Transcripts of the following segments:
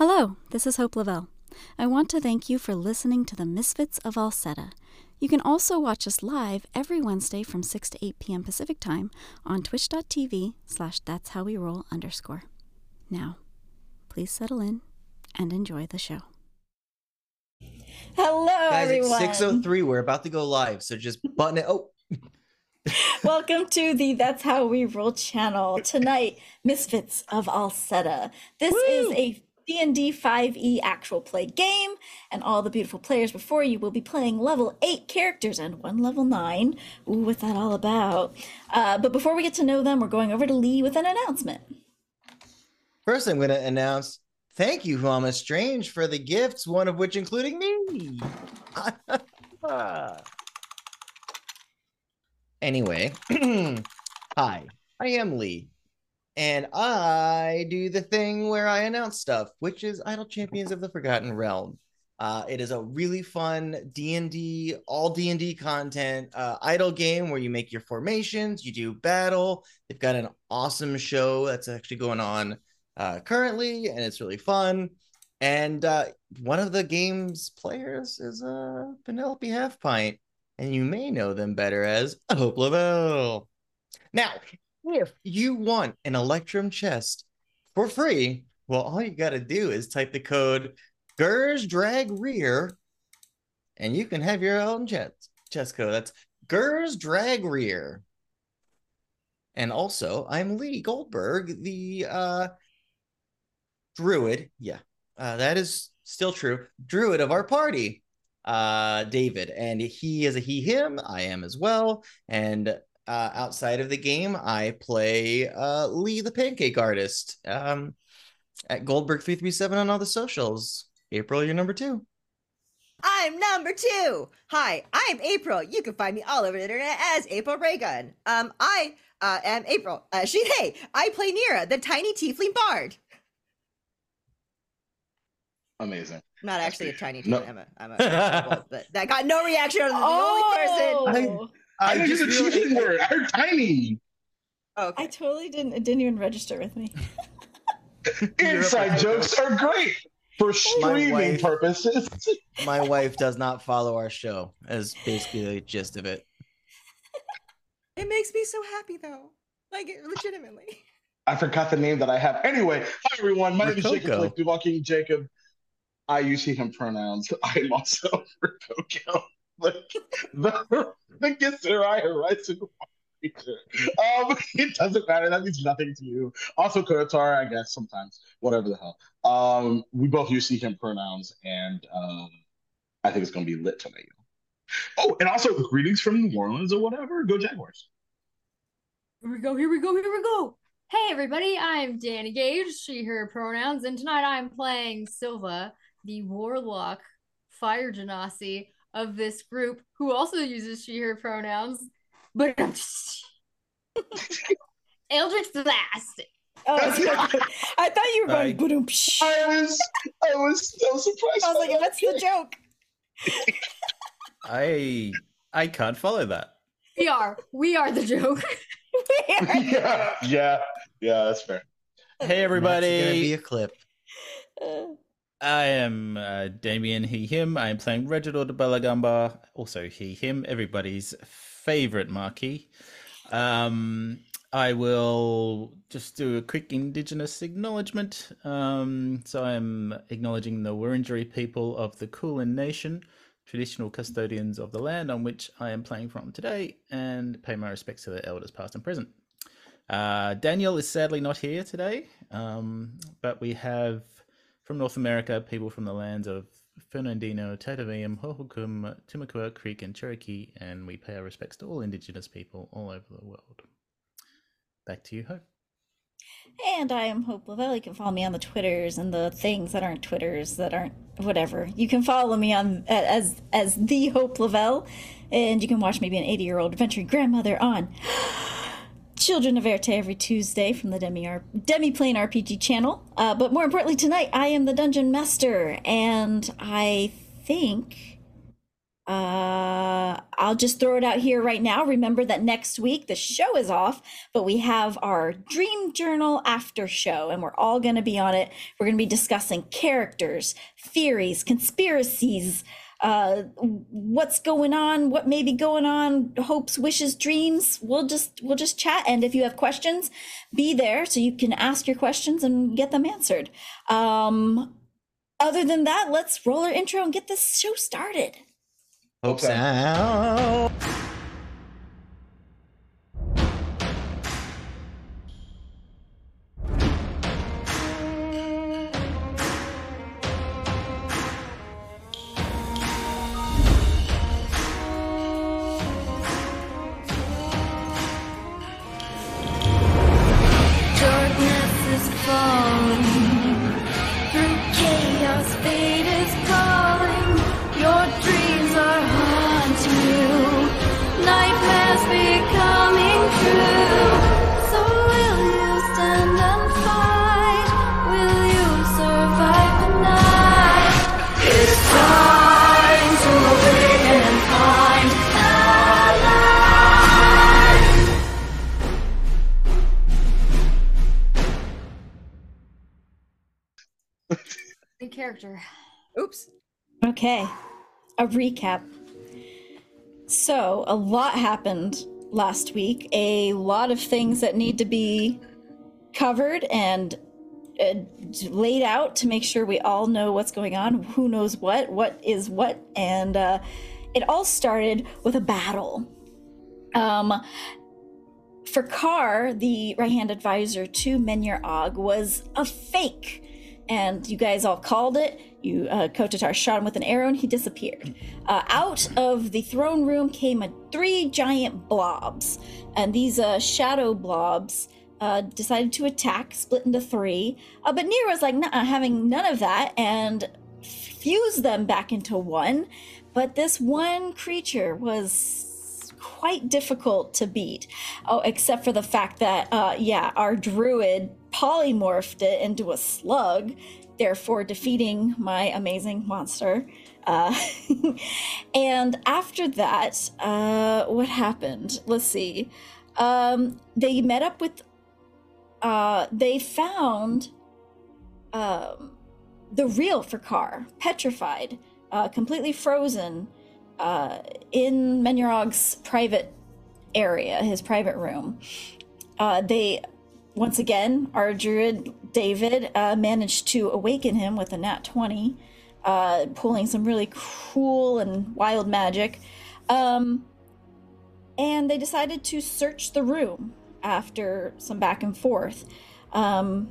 Hello, this is Hope LaVelle. I want to thank you for listening to the Misfits of Alseta. You can also watch us live every Wednesday from 6 to 8 p.m. Pacific Time on twitch.tv slash that's how we roll underscore. Now, please settle in and enjoy the show. Hello, Guys, everyone. it's 603. We're about to go live. So just button it. Oh, Welcome to the That's How We Roll channel. Tonight, Misfits of Alseta. This is a D&D 5e E actual play game, and all the beautiful players before you will be playing level 8 characters and one level 9. Ooh, what's that all about? Uh, but before we get to know them, we're going over to Lee with an announcement. first I'm going to announce thank you, Mama Strange, for the gifts, one of which including me. anyway, hi, I am Lee. And I do the thing where I announce stuff, which is Idle Champions of the Forgotten Realm. Uh, it is a really fun D&D, all D&D content, uh, idle game where you make your formations, you do battle. They've got an awesome show that's actually going on uh, currently, and it's really fun. And uh, one of the game's players is uh, Penelope Halfpint, and you may know them better as Hope LaVelle. Now, if you want an Electrum chest for free, well, all you got to do is type the code GERS Drag Rear, and you can have your own chest chest code. That's GERS Drag Rear. And also, I'm Lee Goldberg, the uh, druid. Yeah, uh, that is still true. Druid of our party, uh, David, and he is a he him. I am as well. And uh, outside of the game, I play uh, Lee, the pancake artist, um, at Goldberg three three seven on all the socials. April, you're number two. I'm number two. Hi, I'm April. You can find me all over the internet as April Raygun. Um, I uh, am April. Uh, she, hey, I play Nira, the tiny tiefling bard. Amazing. Not actually a tiny No. tiefling. I'm a, I'm a kobold, but that got no reaction out of the only person. I, I think just it's a realized- cheating word. I'm tiny. Oh, okay. I totally didn't, it didn't even register with me. Inside jokes are great for streaming wife- purposes. My wife does not follow our show, as basically the gist of it. It makes me so happy though. Like legitimately. I forgot the name that I have. Anyway, hi everyone. My name is Jacob Rococo. Blake, Jacob. I use he him pronouns. I am also Rococo. The, the, the Githzerai Horizon. Um, it doesn't matter. That means nothing to you. Also, Kotar, I guess, sometimes. Whatever the hell. Um, we both use he him pronouns, and um, I think it's going to be lit tonight. Oh, and also, greetings from New Orleans or whatever. Go Jaguars. Here we go, here we go, here we go. Hey everybody, I'm Dani Gage, she, her pronouns, and tonight I'm playing Silva, the warlock fire genasi of this group, who also uses she, her pronouns. But Eldritch Blast. Oh, I thought you were going I- boom. I was, I was so surprised. I was like, that. what's the joke? I I can't follow that. We are, we are the joke. yeah, yeah, yeah. That's fair. Hey everybody! That's gonna be a clip. Uh, I am uh, Damien he him. I am playing Reginald de Bellagamba, also he him, everybody's favorite marquis. Um, I will just do a quick Indigenous acknowledgement. Um, so I'm acknowledging the Wurundjeri people of the Kulin Nation, traditional custodians of the land on which I am playing from today, and pay my respects to the elders past and present. Uh, Daniel is sadly not here today, um, but we have from North America people from the lands of Fernandeño, Tataviam, Hohokam, Timucua Creek, and Cherokee, and we pay our respects to all Indigenous people all over the world. Back to you, Hope. And I am Hope LaVelle. You can follow me on the Twitters and the things that aren't Twitters that aren't whatever. You can follow me on as as the Hope LaVelle, and you can watch me be an 80 year old adventuring grandmother on Children of Erte every Tuesday from the Demi R- Demi Plane RPG channel. Uh, but more importantly, tonight I am the Dungeon Master, and I think uh, I'll just throw it out here right now. Remember that next week the show is off, but we have our Dream Journal after show, and we're all going to be on it. We're going to be discussing characters, theories, conspiracies, uh, what's going on, what may be going on, hopes, wishes, dreams. We'll just we'll just chat, and if you have questions, be there so you can ask your questions and get them answered. Um, other than that, let's roll our intro and get this show started. Hopes Okay. out. Character. Oops. Okay, a recap. So, a lot happened last week. A lot of things that need to be covered and uh, laid out to make sure we all know what's going on, who knows what, what is what, and uh, it all started with a battle. Um, Fakar, the right hand advisor to Menyer Og, was a fake. And you guys all called it. You, uh, Kotatar shot him with an arrow and he disappeared. Uh, out of the throne room came a, three giant blobs. And these uh, shadow blobs uh, decided to attack, split into three. Uh, but Nero was like, nah, having none of that, and fused them back into one. But this one creature was quite difficult to beat. Oh, except for the fact that, uh, yeah, our druid polymorphed it into a slug, therefore defeating my amazing monster. Uh, and after that, uh, what happened? Let's see. Um, they met up with. Uh, they found um, the real Fakar, petrified, uh, completely frozen uh, in Menurog's private area, his private room. Uh, they, once again, our druid David uh, managed to awaken him with a nat 20, uh, pulling some really cool and wild magic. Um, and they decided to search the room after some back and forth. Um,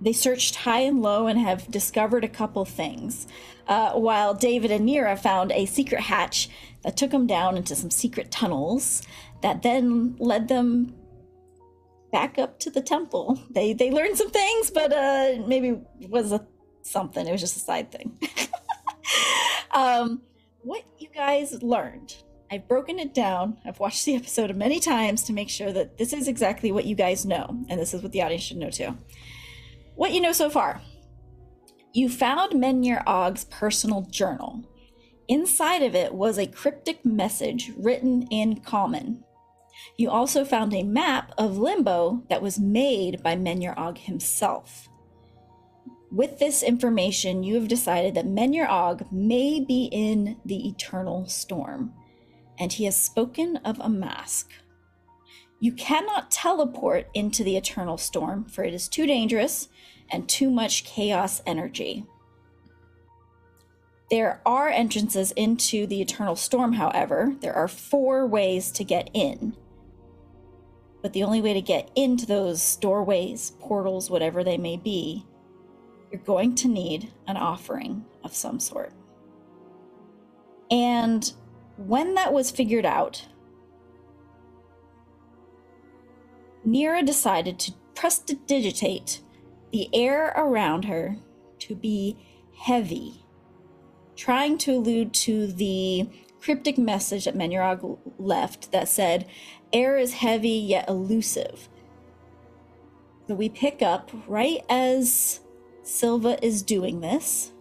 they searched high and low and have discovered a couple things. Uh, while David and Nira found a secret hatch that took them down into some secret tunnels that then led them back up to the temple. They they learned some things, but uh, maybe it was a something. It was just a side thing. um, what you guys learned. I've broken it down. I've watched the episode many times to make sure that this is exactly what you guys know, and this is what the audience should know too. What you know so far. You found Menyer Og's personal journal. Inside of it was a cryptic message written in common. You also found a map of Limbo that was made by Menyer Og himself. With this information, you have decided that Menyer Og may be in the Eternal Storm, and he has spoken of a mask. You cannot teleport into the Eternal Storm, for it is too dangerous and too much chaos energy. There are entrances into the Eternal Storm, however. There are four ways to get in. But the only way to get into those doorways, portals, whatever they may be, you're going to need an offering of some sort. And when that was figured out, Nira decided to prestidigitate the air around her to be heavy, trying to allude to the cryptic message that Menurag left that said, air is heavy yet elusive. So we pick up right as Silva is doing this.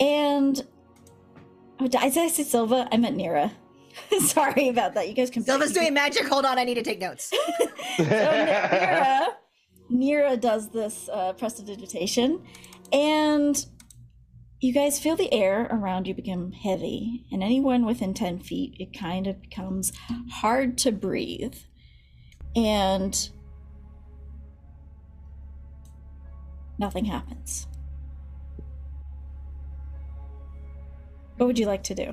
And Oh, did I say Silva? I meant Nira. Sorry about that. You guys can. Silva's doing magic. Hold on, I need to take notes. so Nira, Nira does this uh, prestidigitation, and you guys feel the air around you become heavy, and anyone within 10 feet, it kind of becomes hard to breathe. And nothing happens. What would you like to do?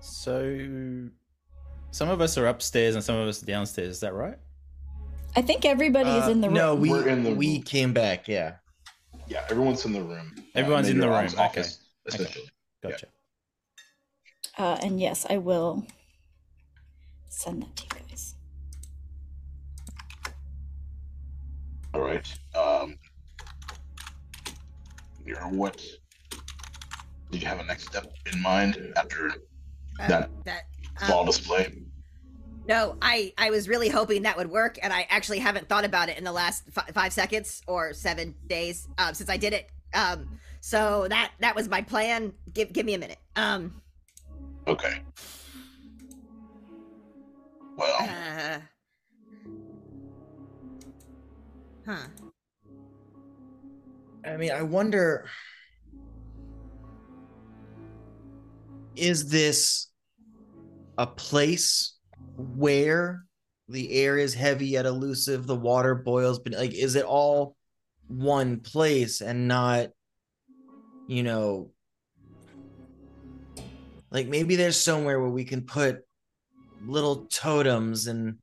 So, some of us are upstairs and some of us are downstairs. Is that right? I think everybody is Uh, in the room. No, we We're in the we room. came back. Yeah. Yeah, everyone's in the room. Everyone's in the room, okay. office, Okay. essentially. Gotcha. Uh, and yes, I will send that to you guys. All right. Um, Nira, what did you have a next step in mind after Uh, That- that ball um, display? No, I I was really hoping that would work, and I actually haven't thought about it in the last fi- five seconds or seven days um, since I did it. Um, so that that was my plan. Give give me a minute. Um, Okay. Well, uh, huh? I mean, I wonder is this a place where the air is heavy yet elusive, the water boils, but like, is it all one place and not, you know, like maybe there's somewhere where we can put little totems and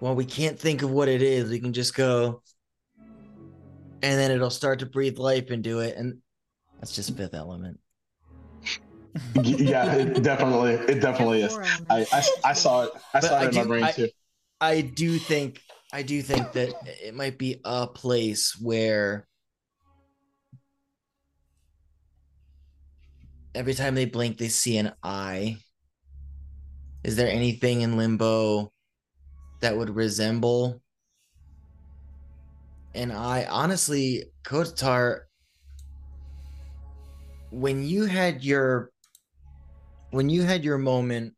well, we can't think of what it is, we can just go and then it'll start to breathe life into it and that's just fifth element yeah, it definitely, it definitely is. I, I, I saw it. I But saw I it in my do- brain I- too. i do think i do think that it might be a place where every time they blink they see an eye is there anything in limbo that would resemble an eye honestly kotar when you had your when you had your moment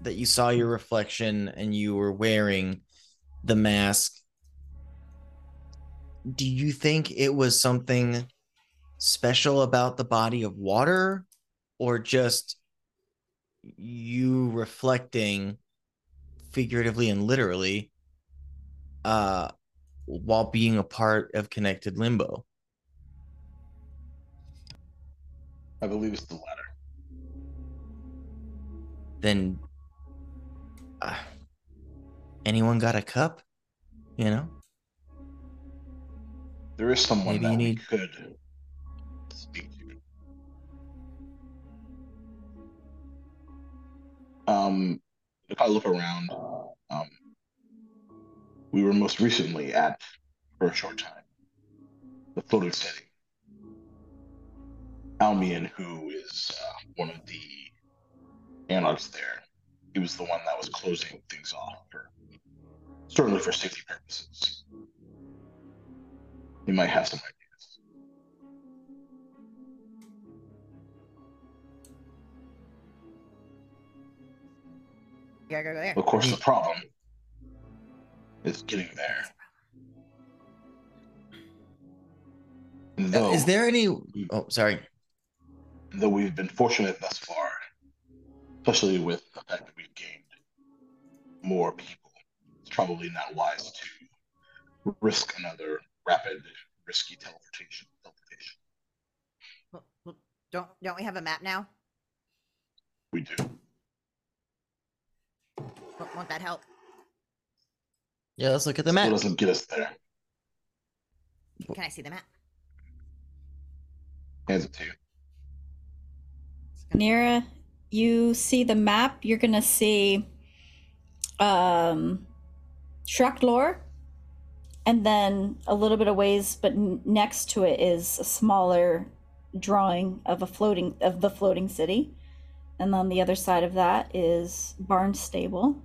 that you saw your reflection and you were wearing the mask do you think it was something special about the body of water or just you reflecting figuratively and literally uh while being a part of connected limbo I believe it's the latter. Then uh, anyone got a cup you know There is someone Maybe that you we could speak to. Um, if I look around, um, we were most recently at, for a short time, the floating city. Almian, who is uh, one of the anarchs there, he was the one that was closing things off for, certainly for safety purposes. He might have some ideas. You gotta go there. Of course, the problem is getting there. Though, is there any oh sorry though we've been fortunate thus far, especially with the fact that we've gained more people, it's probably not wise to risk another rapid, risky teleportation. teleportation. Well, well, don't don't we have a map now? We do. Won't, won't that help? yeah let's look at the Still map doesn't get us there. Can I see the map? Hands it to you. Nira, you see the map, you're gonna see um Shreklor, and then a little bit of ways, but next to it is a smaller drawing of a floating of the floating city. And on the other side of that is Barnstable.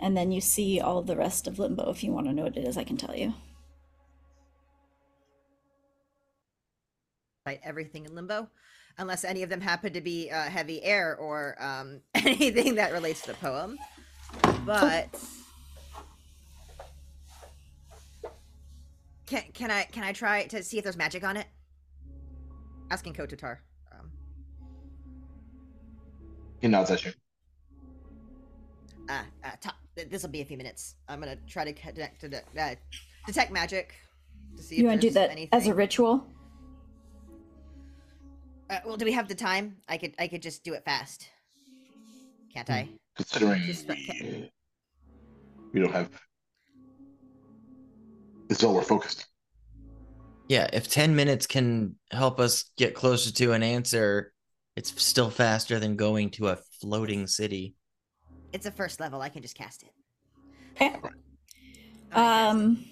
And then you see all the rest of Limbo. If you want to know what it is, I can tell you. Everything in limbo. Unless any of them happen to be uh, heavy air or um, anything that relates to the poem. But can can I can I try to see if there's magic on it? Asking Kotatar. Um, He nods at you. uh, uh, this will be a few minutes. I'm gonna try to connect to uh, detect magic to see. You if want to do that anything. as a ritual? Uh, well, do we have the time? I could I could just do it fast. Can't I? Considering Just like- we, we don't have. It's all we're focused. Yeah, if 10 minutes can help us get closer to an answer, it's still faster than going to a floating city. It's a first level. I can just cast it. Okay. Cast it. Um,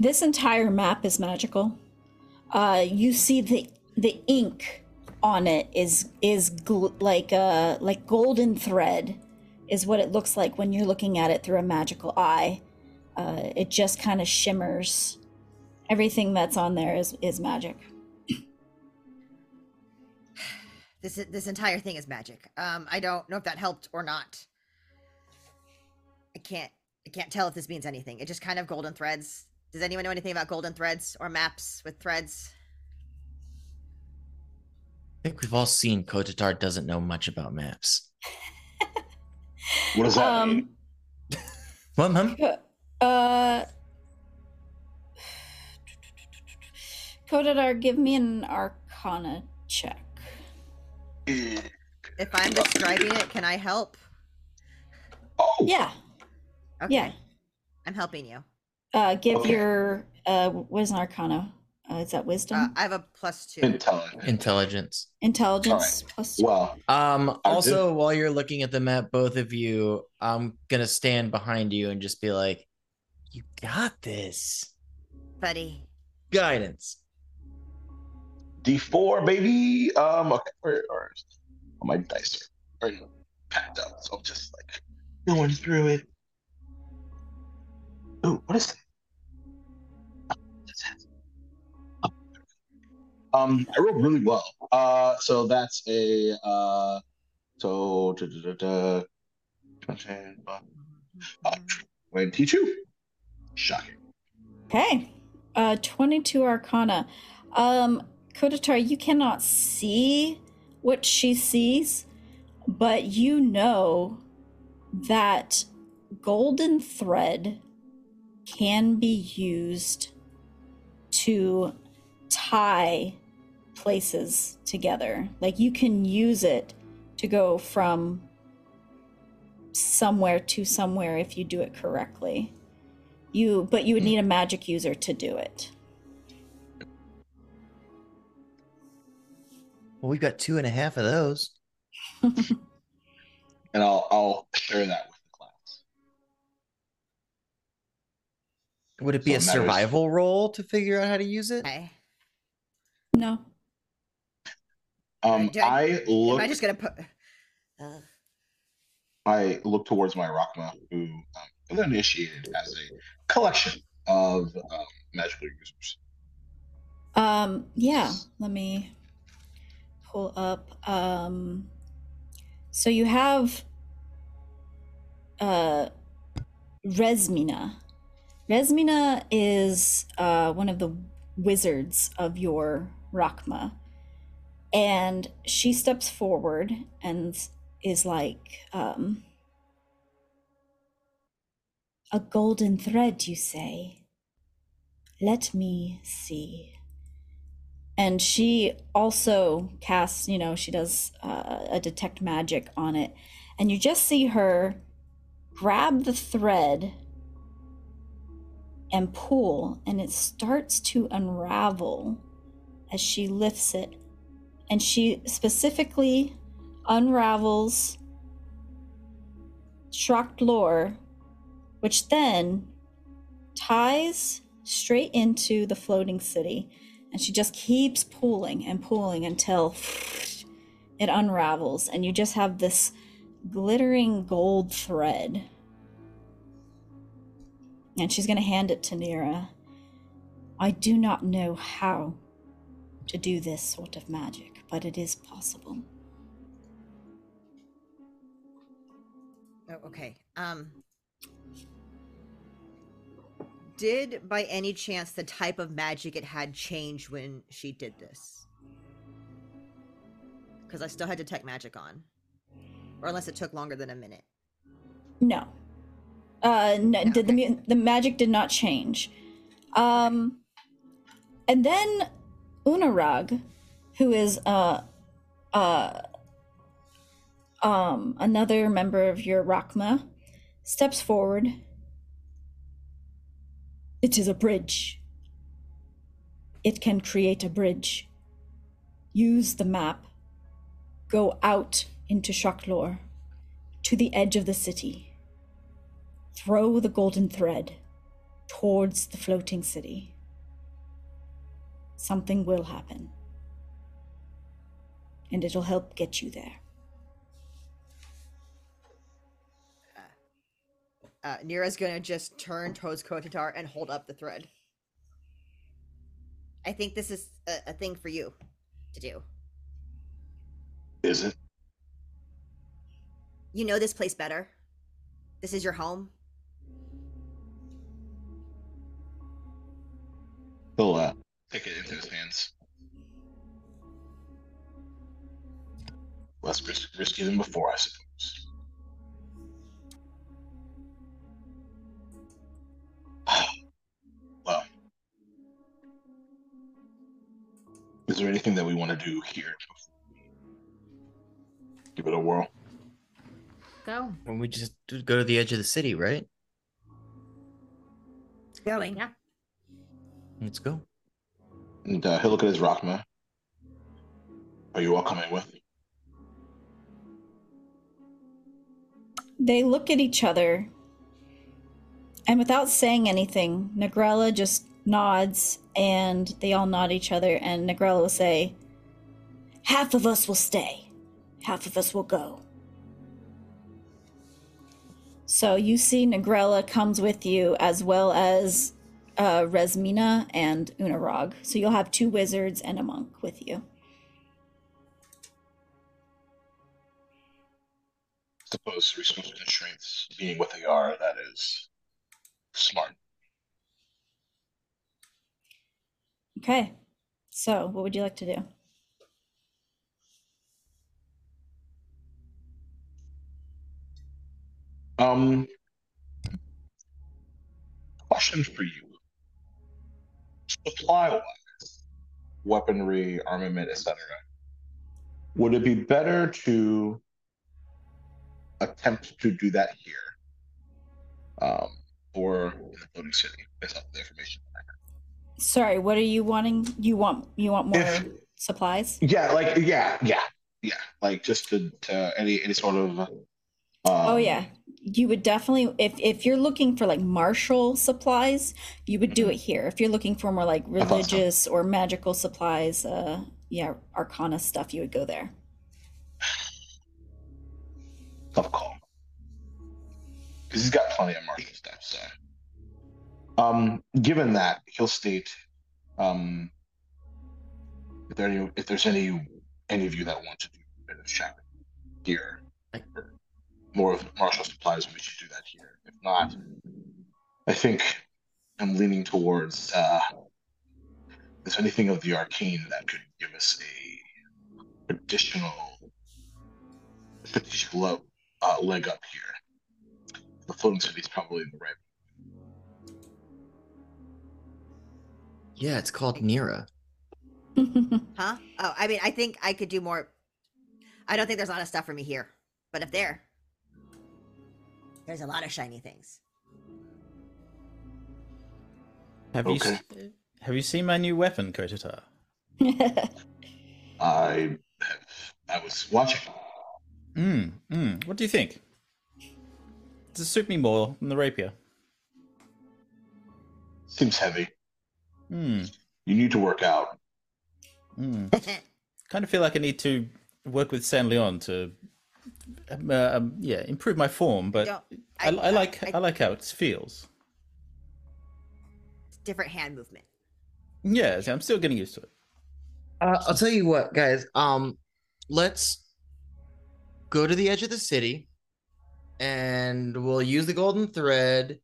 this entire map is magical. Uh, you see the the ink on it is is gl- like uh like golden thread is what it looks like when you're looking at it through a magical eye. Uh, it just kind of shimmers. Everything that's on there is is magic. This this entire thing is magic. Um, I don't know if that helped or not. I can't I can't tell if this means anything. It just kind of golden threads. Does anyone know anything about golden threads or maps with threads? I think we've all seen Kotatar doesn't know much about maps. What does that Um, mean? What, Mom? Uh, Kotatar, give me an Arcana check. If I'm describing it, can I help? Oh, Yeah, Okay. yeah. I'm helping you. Uh, give Okay. your uh, what is an Arcana? Uh, is that Wisdom? Uh, I have a plus two. intelligent. Intelligence. Intelligence plus two. Well, Um, I also, while you're looking at the map, both of you, I'm gonna stand behind you and just be like, You got this. Buddy. Guidance. D4, baby. Um, okay, where are oh, my dice are, are packed up, so I'm just like going through it. Ooh, what is that? Um, I rolled really well. Uh, so that's a uh, so da, da, da, da, uh, 22. Shocking. Okay. Uh, 22 Arcana. Um, Kotatar, you cannot see what she sees, but you know that golden thread can be used to tie places together. Like you can use it to go from somewhere to somewhere if you do it correctly. You but you would need a magic user to do it. Well, we've got two and a half of those. And I'll I'll share that with the class. Would it be So a it matters. survival roll to figure out how to use it? Okay. No. Um, do I- I Am I just gonna put? Uh, I look towards my Rakma, who um, was initiated as a collection of um, magical users. Um yeah, let me pull up um so you have uh Resmina. Resmina is uh one of the wizards of your Rakma. And she steps forward and is like um a golden thread, you say? Let me see. And she also casts, you know, she does uh, a detect magic on it. And you just see her grab the thread and pull, and it starts to unravel as she lifts it. And she specifically unravels Shocked Lore, which then ties straight into the floating city. And she just keeps pulling and pulling until it unravels. And you just have this glittering gold thread. And she's going to hand it to Nira. I do not know how to do this sort of magic, but it is possible. Oh, okay. Um Did by any chance the type of magic it had change when she did this? Cuz I still had to detect magic on. Or unless it took longer than a minute. No. Uh, no, did the the magic did not change. Um, and then Unarag, who is uh, uh, um, another member of your Rakma, steps forward. It is a bridge. It can create a bridge. Use the map. Go out into Shaklor, to the edge of the city. Throw the golden thread towards the floating city. Something will happen. And it'll help get you there. Uh Nira's going to just turn towards Kotatar and hold up the thread. I think this is a, a thing for you to do. Is it? You know this place better. This is your home. He'll uh, take it into his hands. Less ris- risky than before, I suppose. well, is there anything that we want to do here? Give it a whirl. Go. And we just go to the edge of the city, right? Going. Yeah. Let's go. And uh, he'll look at his Rakma. Are you all coming with? They look at each other, and without saying anything, Negrella just nods, and they all nod each other, and Negrella will say, Half of us will stay, half of us will go. So you see Negrella comes with you as well as uh, Resmina and Unarog. So you'll have two wizards and a monk with you. Suppose resource constraints being what they are, that is smart. Okay. So what would you like to do? Um, question for you. Supply wise, weaponry, armament, etc. Would it be better to attempt to do that here? Um, or in the floating city, based off the information. Sorry, what are you wanting? You want you want more If- supplies? Yeah, like yeah, yeah, yeah. Like just to, to any any sort of um, oh yeah. You would definitely if if you're looking for like martial supplies, you would do it here. If you're looking for more like Mm-hmm. so. religious or magical supplies, uh yeah, arcana stuff, you would go there. tough call because he's got plenty of martial stuff. So, um, given that, he'll state, um, if there any, if there's any any of you that want to do a bit of shopping here, like for more of martial supplies, we should do that here. If not, I think I'm leaning towards uh, if there's anything of the arcane that could give us a additional strategic lo- uh, leg up here. The floating city is probably the right. Yeah, it's called Nira. Huh? Oh, I mean, I think I could do more. I don't think there's a lot of stuff for me here, but up there, there's a lot of shiny things. Have you Okay. s- have you seen my new weapon, Kotatar? I have, I was watching. Mm, mm. What do you think? Does it suit me more than the rapier? Seems heavy. Hmm. You need to work out. Mm. kind of feel like I need to work with San'laeon to, um, uh, um, yeah, improve my form. But Don't- I, I, like I, I- like how it feels. different hand movement. Yeah, I'm still getting used to it. Uh, I'll tell you what, guys. Um, let's go to the edge of the city, and we'll use the golden thread,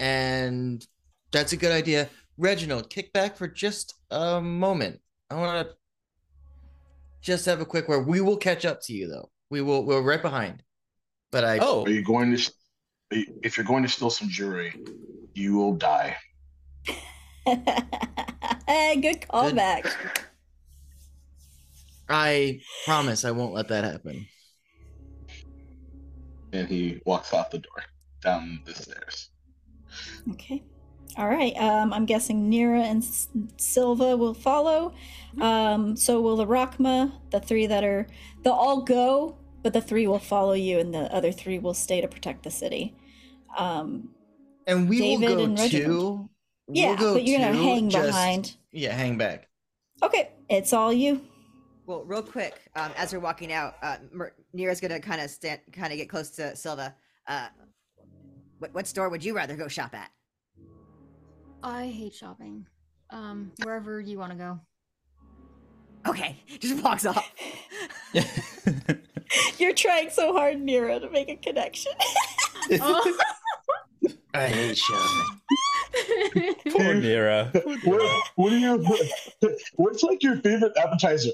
and that's a good idea. Reginald, kick back for just a moment. I want to just have a quick word. We will catch up to you, though. We will. We're right behind. But I. Oh, Are you going to? If you're going to steal some jewelry, you will die. Good callback. I promise I won't let that happen. And he walks out the door down the stairs. Okay. All right. Um, I'm guessing Nira and S- Silva will follow. Um, so will the Rakma. The three that are they'll all go, but the three will follow you, and the other three will stay to protect the city. Um, And we David will go and too. Reginald. We'll yeah, go but you're gonna too, hang just- behind. Yeah, hang back. Okay, it's all you. Well, real quick, um, as we're walking out, uh, Mer- Nira's gonna kind of stand, kind of get close to Silva. Uh, what, what store would you rather go shop at? I hate shopping. Um, wherever you want to go. Okay, just walks off. You're trying so hard, Nira, to make a connection. Oh. I hate shopping. poor Nira. What, what are your? What's like your favorite appetizer?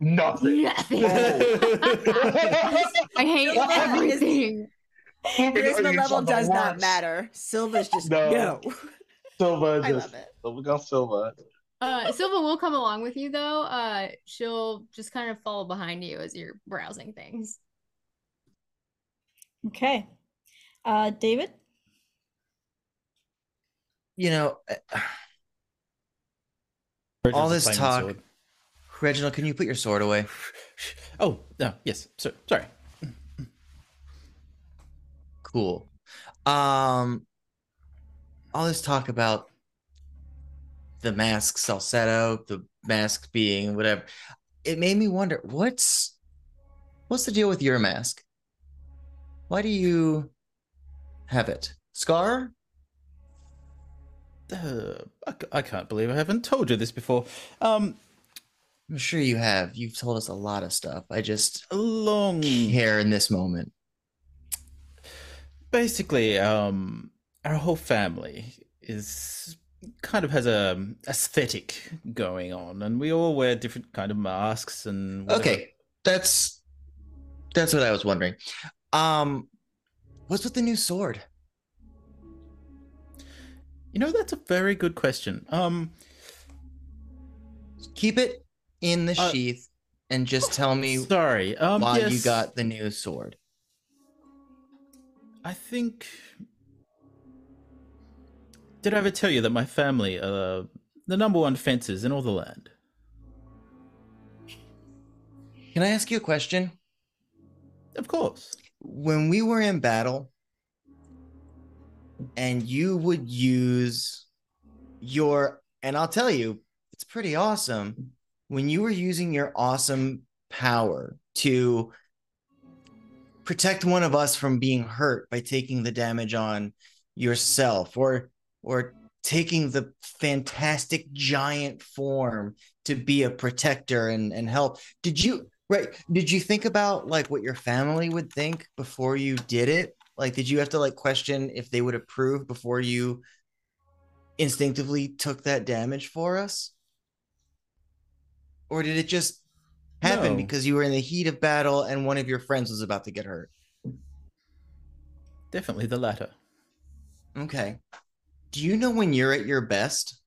Nothing. Nothing. I hate Silva is- everything. Charisma level on the does not matter. Silva's just No. no. Silva I just love it. Silva got Silva. Uh, Silva will come along with you though. Uh, she'll just kind of follow behind you as you're browsing things. okay. Uh, David? You know, All this talk- sword. Reginald, can you put your sword away? Oh, no, yes. So, sorry. Cool. Um, all this talk about the mask Salsetto, the mask being whatever, it made me wonder what's what's the deal with your mask? Why do you have it? Scar? Uh, I, I can't believe I haven't told you this before. Um, I'm sure you have. You've told us a lot of stuff. I just long care in this moment. basically um our whole family is kind of has a aesthetic going on and we all wear different kind of masks and whatever. Okay, that's that's what I was wondering. Um, what's with the new sword? you know that's a very good question um Keep it in the Uh, sheath and just tell me sorry um why you got the new sword. i think did i ever tell you that my family are the number one fencers in all the land Can I ask you a question? of course When we were in battle and you would use your and I'll tell you, it's pretty awesome when you were using your awesome power to protect one of us from being hurt by taking the damage on yourself or or taking the fantastic giant form to be a protector and and help. Did you right did you think about like what your family would think before you did it? Like did you have to like question if they would approve before you instinctively took that damage for us or did it just happen No. because you were in the heat of battle and one of your friends was about to get hurt definitely the latter Okay. Do you know when you're at your best?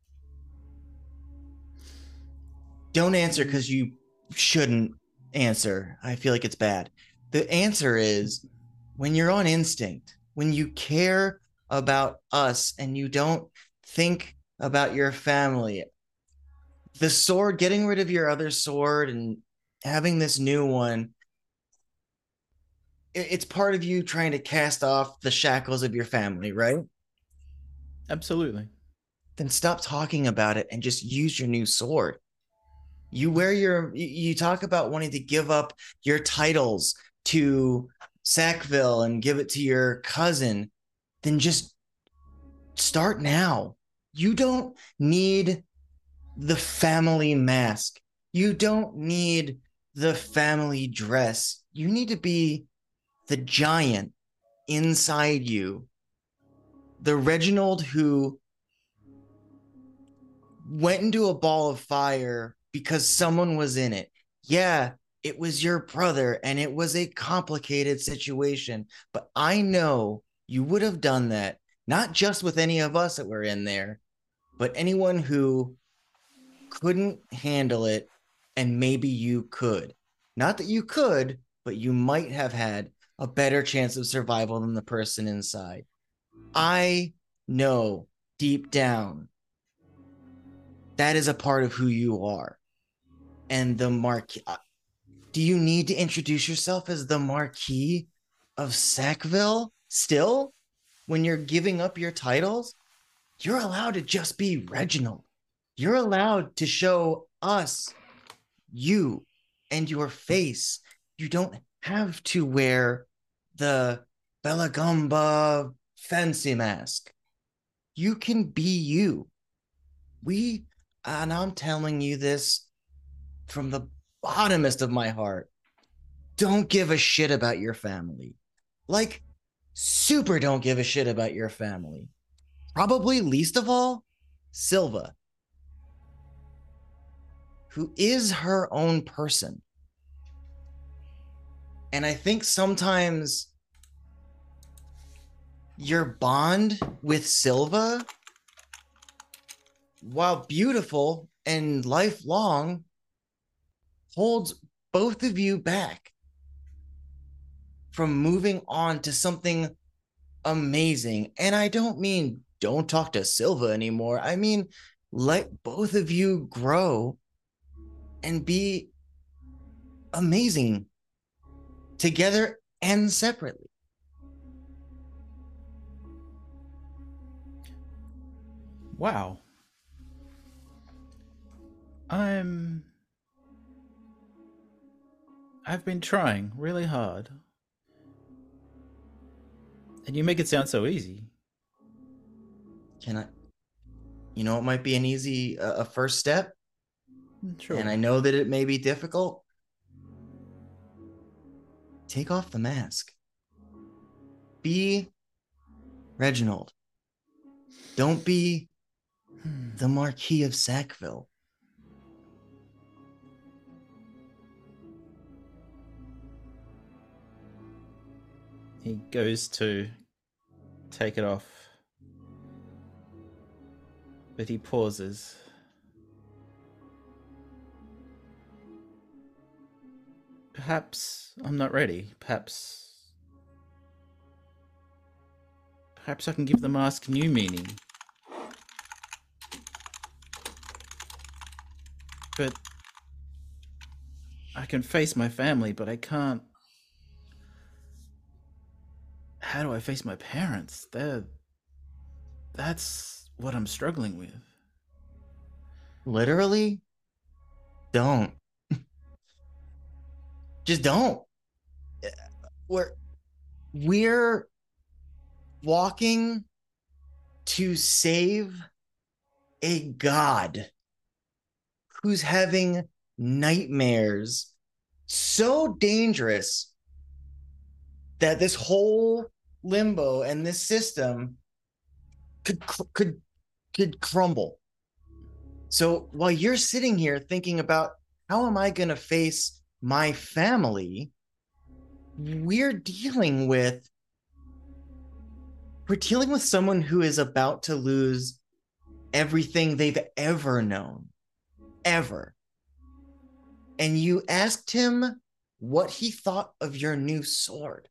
Don't answer because you shouldn't answer. I feel like it's bad. The answer is when you're on instinct, when you care about us and you don't think about your family. The sword, getting rid of your other sword and having this new one, i- it's part of you trying to cast off the shackles of your family, right? absolutely then stop talking about it and just use your new sword. You wear your you- you talk about wanting to give up your titles to Sackville and give it to your cousin, then just start now. You don't need the family mask. You don't need the family dress. You need to be the giant inside you. The Reginald who went into a ball of fire because someone was in it. Yeah, it was your brother and it was a complicated situation, but I know you would have done that not just with any of us that were in there, but anyone who couldn't handle it and maybe you could. Not that you could, but you might have had a better chance of survival than the person inside. I know deep down that is a part of who you are. And the Marquis. Uh, do you need to introduce yourself as the Marquis of Sackville still? When you're giving up your titles, you're allowed to just be Reginald. You're allowed to show us you and your face. You don't have to wear the Bellagamba fancy mask. You can be you. We, and I'm telling you this from the bottomest of my heart, don't give a shit about your family. Like, super don't give a shit about your family. Probably least of all, Silva, who is her own person. And I think sometimes your bond with Silva, while beautiful and lifelong, holds both of you back from moving on to something amazing. And I don't mean don't talk to Silva anymore. I mean, let both of you grow and be amazing together and separately. Wow. I'm. I've been trying really hard. And you make it sound so easy. Can I? You know, it might be an easy uh, a first step, Sure. and I know that it may be difficult. Take off the mask. Be Reginald. Don't be Hmm. the Marquis of Sackville. He goes to take it off. But he pauses. Perhaps I'm not ready. Perhaps. Perhaps I can give the mask new meaning. But. I can face my family, but I can't how do I face my parents? They're that's what I'm struggling with. Literally, don't. Just don't. We're we're walking to save a god who's having nightmares so dangerous that this whole limbo and this system could could could crumble. So while you're sitting here thinking about how am I going to face my family, we're dealing with we're dealing with someone who is about to lose everything they've ever known. Ever. And you asked him what he thought of your new sword.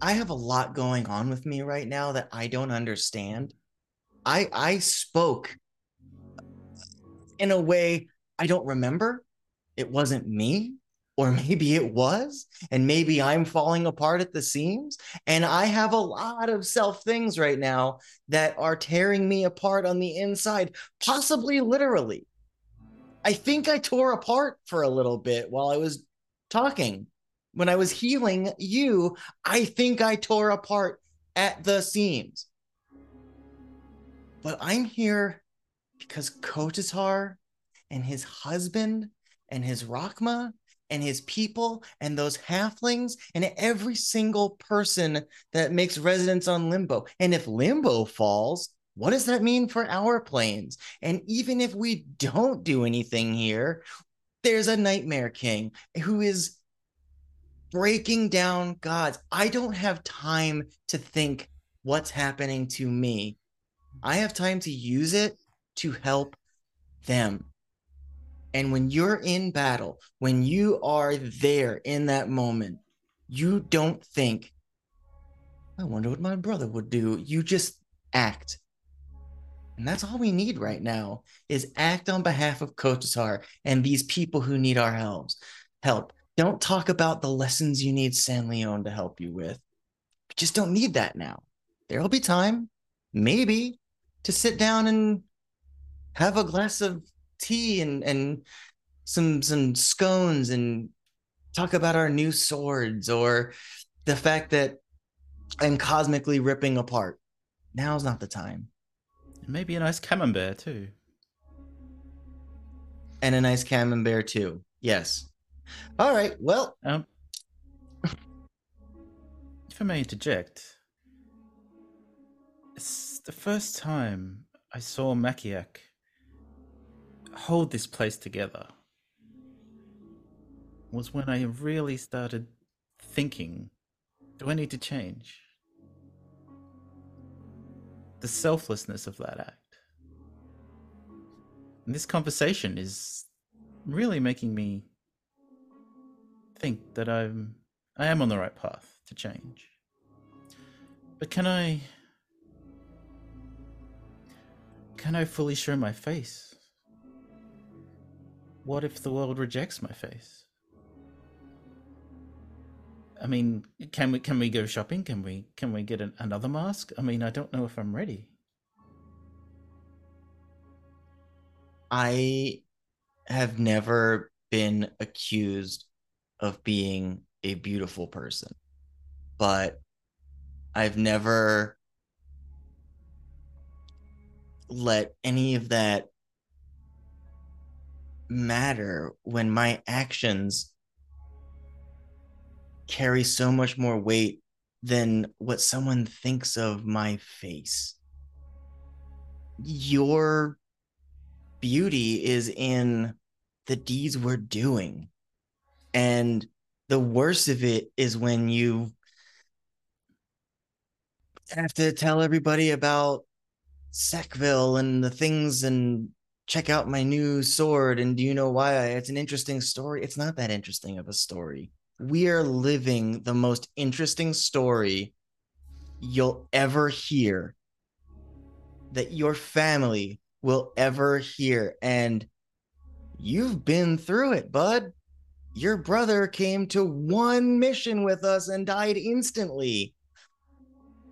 I have a lot going on with me right now that I don't understand. I I spoke in a way I don't remember. It wasn't me, or maybe it was, and maybe I'm falling apart at the seams. And I have a lot of self things right now that are tearing me apart on the inside, possibly literally. I think I tore apart for a little bit while I was talking. When I was healing you, I think I tore apart at the seams. but I'm here because Kotatar and his husband and his Rakma and his people and those halflings and every single person that makes residence on Limbo. And if Limbo falls, what does that mean for our planes? And even if we don't do anything here, there's a Nightmare King who is breaking down gods. I don't have time to think what's happening to me. I have time to use it to help them. And when you're in battle, when you are there in that moment, you don't think, I wonder what my brother would do. You just act. And that's all we need right now is act on behalf of Kotatar and these people who need our help. Help. Don't talk about the lessons you need San'laeon to help you with. You just don't need that now. There'll be time, maybe, to sit down and have a glass of tea and and some some scones and talk about our new swords or the fact that I'm cosmically ripping apart. Now's not the time. Maybe a nice camembert too. And a nice camembert too. Yes. All right. Well, Um, if I may interject, it's the first time I saw Makiak hold this place together. Was when I really started thinking, do I need to change? The selflessness of that act. And this conversation is really making me think that I'm I am on the right path to change. But can I can I fully show my face? What if the world rejects my face? I mean, can we can we go shopping? Can we can we get an, another mask? I mean, I don't know if I'm ready. I have never been accused of being a beautiful person, but I've never let any of that matter when my actions carry so much more weight than what someone thinks of my face. Your beauty is in the deeds we're doing. And the worst of it is when you have to tell everybody about Sackville and the things and check out my new sword. And do you know why? It's an interesting story. It's not that interesting of a story. We are living the most interesting story you'll ever hear that your family will ever hear. And you've been through it, bud. Your brother came to one mission with us and died instantly.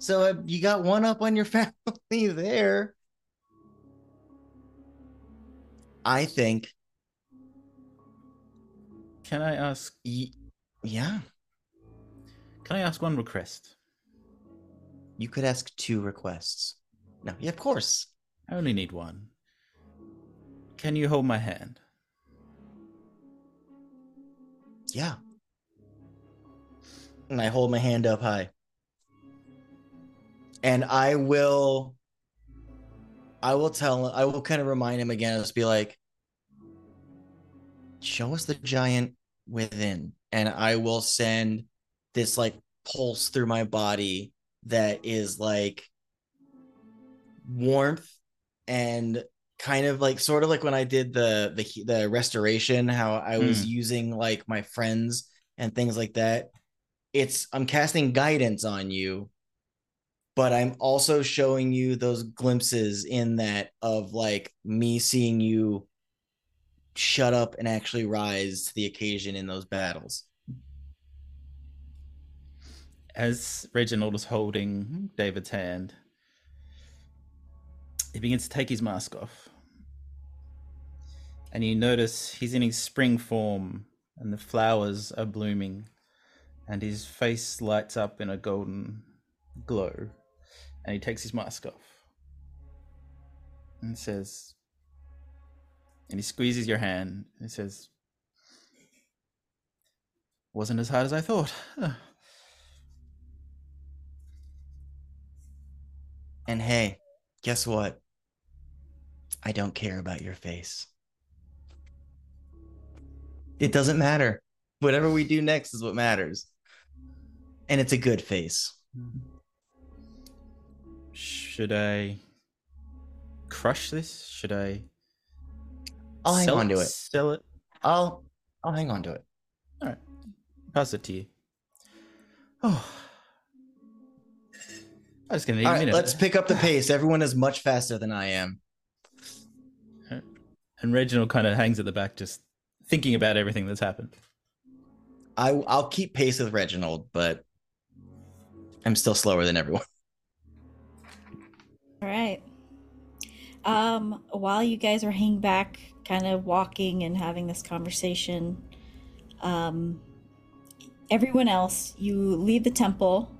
So uh, you got one up on your family there. I think, Can I ask y- yeah, can I ask one request? you could ask two requests. No, yeah, of course. I only need one. Can you hold my hand? Yeah. And I hold my hand up high. And I will I will tell I will kind of remind him again, just be like, show us the giant within. And I will send this like pulse through my body that is like warmth and kind of like sort of like when I did the the the restoration, how I hmm. was using like my friends and things like that. It's I'm casting guidance on you, but I'm also showing you those glimpses in that of like me seeing you shut up and actually rise to the occasion in those battles. As Reginald is holding David's hand, he begins to take his mask off. And you notice he's in his spring form, and the flowers are blooming, and his face lights up in a golden glow. And he takes his mask off. and says, and he squeezes your hand and he says, "Wasn't as hard as I thought." Ugh. And hey, guess what? I don't care about your face. It doesn't matter. Whatever we do next is what matters. And it's a good face. Should I crush this? Should I I'll hang sell on to it. Sell it. I'll I'll hang on to it. All right. Pass it to you. Oh. I was gonna need All a minute. let's pick up the pace. Everyone is much faster than I am. And Reginald kind of hangs at the back, just thinking about everything that's happened. I I'll keep pace with Reginald, but I'm still slower than everyone. All right. Um, while you guys are hanging back, kind of walking and having this conversation, um, everyone else, you leave the temple,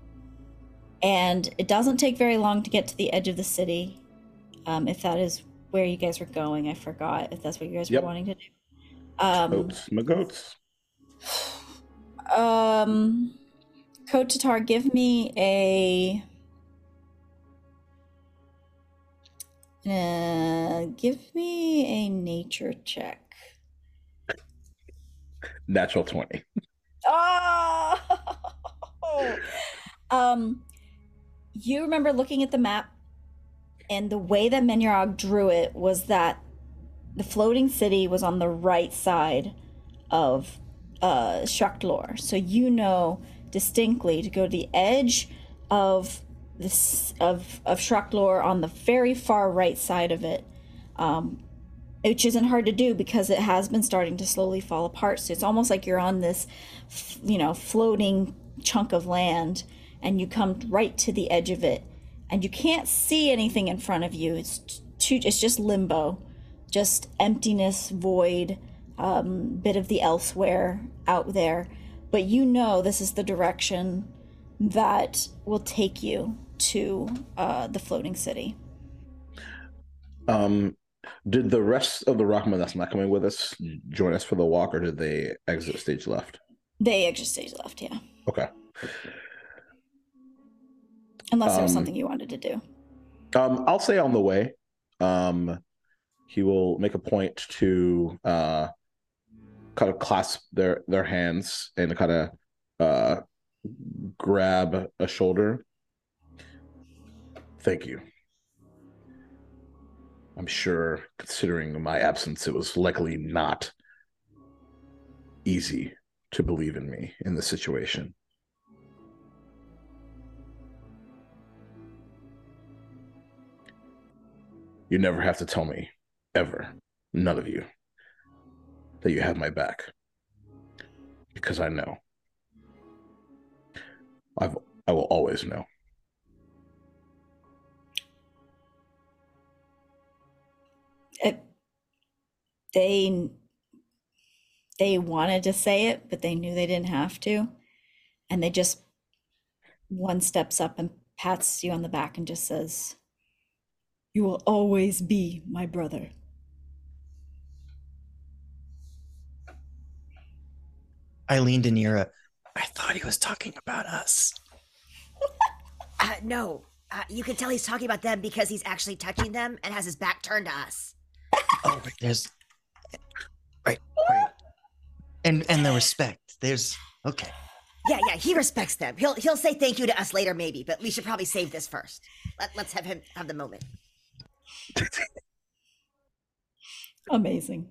and it doesn't take very long to get to the edge of the city. Um, if that is where you guys were going, I forgot if that's what you guys Yep. were wanting to do. Um, Goats, my goats. um, Kotatar, give me a. Uh, give me a nature check. Natural 20. Oh! um, you remember looking at the map, and the way that Menurag drew it was that the floating city was on the right side of uh, Shraktlor. So you know distinctly to go to the edge of this of of Shraktlor on the very far right side of it. Um, which isn't hard to do because it has been starting to slowly fall apart. So it's almost like you're on this, you know, floating chunk of land, and you come right to the edge of it, and you can't see anything in front of you. It's too, it's just limbo, just emptiness, void, um, bit of the elsewhere out there. But you know this is the direction that will take you to uh, the floating city. Um, did the rest of the Rakma that's not coming with us join us for the walk, or did they exit stage left? They exit stage left, yeah. Okay. Unless there was Um, something you wanted to do. Um, I'll say on the way, um, he will make a point to uh, kind of clasp their their hands and kind of uh, grab a shoulder. Thank you. I'm sure, considering my absence, it was likely not easy to believe in me in this situation. You never have to tell me, ever, none of you, that you have my back. Because I know. I've, I will always know. It, they they wanted to say it, but they knew they didn't have to, and they just one steps up and pats you on the back and just says, "You will always be my brother." Eileen Danira, I thought he was talking about us. Uh, no, uh, you can tell he's talking about them because he's actually touching them and has his back turned to us. Oh, right, there's right, right. And and the respect. There's okay. Yeah, yeah, he respects them. He'll he'll say thank you to us later, maybe, but we should probably save this first. Let, let's have him have the moment. Amazing.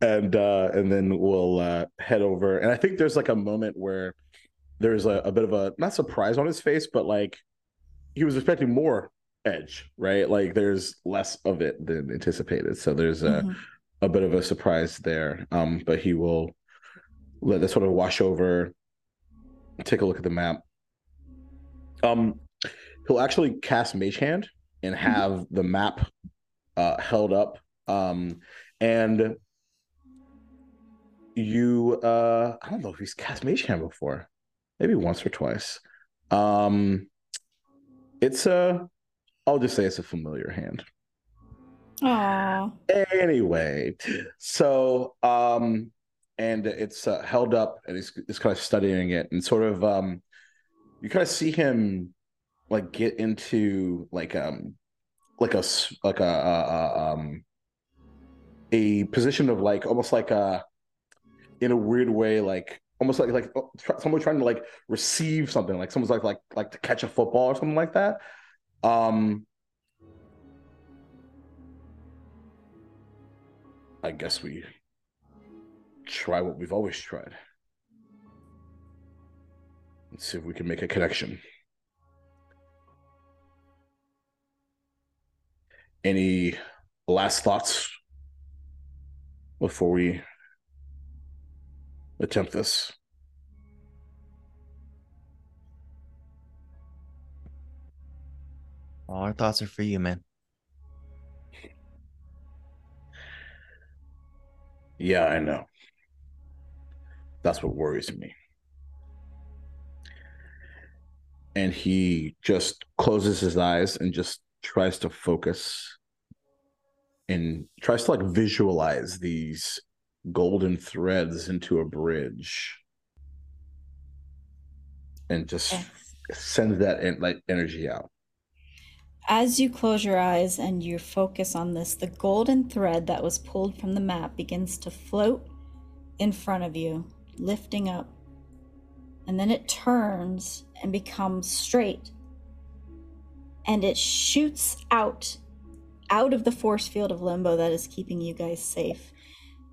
and uh and then we'll uh head over and i think there's like a moment where there's a, a bit of a not surprise on his face but like he was expecting more edge right? Like there's less of it than anticipated. So there's a Mhm. a bit of a surprise there. Um but he will let that sort of wash over take a look at the map. Um he'll actually cast mage hand and have the map uh held up. Um and you uh i don't know if he's cast mage hand before. Maybe once or twice. Um it's a i'll just say it's a familiar hand Aw. Anyway, so um, and it's uh, held up, and he's, he's kind of studying it, and sort of um, you kind of see him like get into like um, like a like a, a, a um, a position of like almost like a in a weird way, like almost like like oh, someone trying to like receive something, like someone's like like like to catch a football or something like that. Um, I guess we try what we've always tried. Let's see if we can make a connection. Any last thoughts before we attempt this? All our thoughts are for you, man. Yeah, I know. That's what worries me. And he just closes his eyes and just tries to focus and tries to like visualize these golden threads into a bridge and just Yes. sends that en- like energy out. As you close your eyes and you focus on this, the golden thread that was pulled from the map begins to float in front of you, lifting up. And then it turns and becomes straight. And it shoots out, out of the force field of limbo that is keeping you guys safe,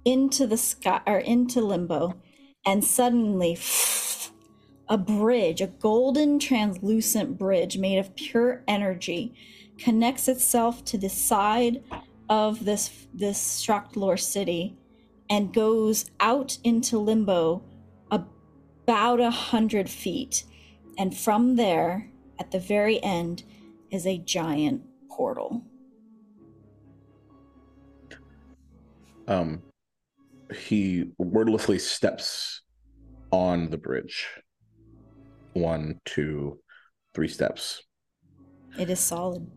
into the sky or into limbo. And suddenly, a bridge, a golden translucent bridge made of pure energy, connects itself to the side of this this Shraktlor city and goes out into limbo about a hundred feet. And from there, at the very end, is a giant portal. Um, he wordlessly steps on the bridge. One, two, three steps. It is solid.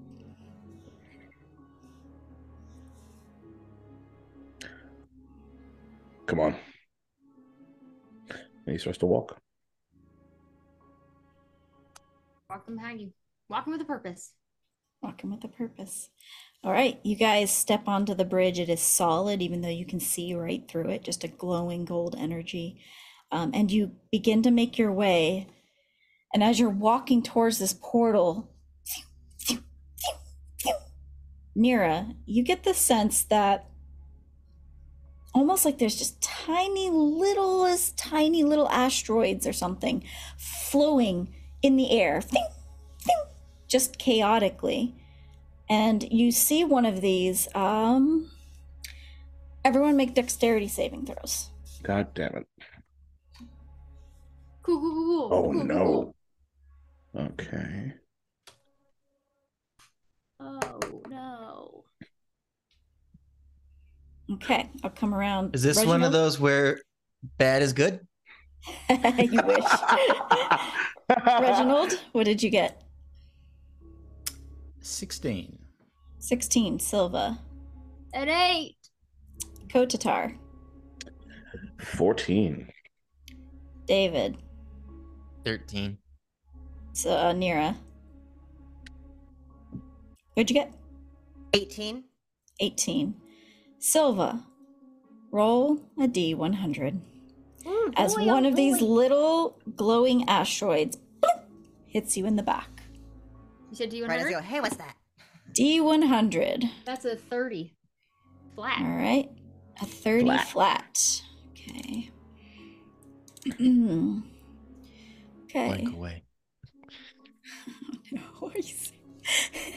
Come on. And he starts to walk. Walk behind you. Walking with a purpose. Walking with a purpose. All right, you guys step onto the bridge. It is solid, even though you can see right through it, just a glowing gold energy. Um, and you begin to make your way. And as you're walking towards this portal, Nira, you get the sense that almost like there's just tiny littlest, tiny little asteroids or something flowing in the air, Thing, thing, just chaotically. And you see one of these. Um, everyone make dexterity saving throws. God damn it. Cool, cool, cool, cool. Oh cool, cool, no. Cool. Okay. Oh no. Okay, I'll come around. Is this one of those where bad is good? you wish. Reginald, what did you get? 16. 16. Silva. An eight. Kotatar. 14. David. 13. So, uh, Nira. What'd you get? 18. 18. Silva. Roll a D100. Ooh, As boy, one oh of these boy. little glowing asteroids bloop, hits you in the back. You said Right as you go, D100? hey, what's that? D100. That's a 30. Flat. All right. A 30 Flat. flat. Okay. okay. Blank away. What are you saying?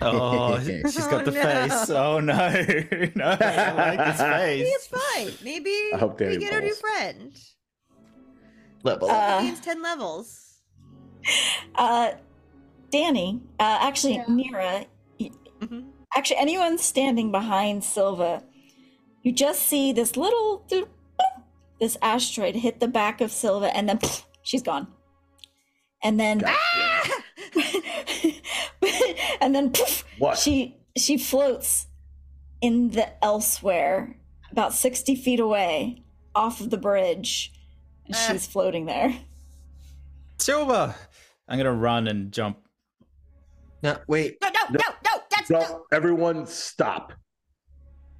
Oh, she's got the Oh, no. face. Oh no, no, I like his Maybe face. it's fine. Maybe I hope we Danny get a new friend. Level. Uh, Game's 10 levels. Uh, Danny, uh, actually, Yeah. Mira, y- Mhm. actually, anyone standing behind Silva, you just see this little, this asteroid hit the back of Silva, and then she's gone. And then, God and then poof, What? she she floats in the elsewhere, about 60 feet away, off of the bridge. And Ah. she's floating there. Silva. I'm gonna run and jump. No, wait. No, no, no, no. That's no. No, everyone stop.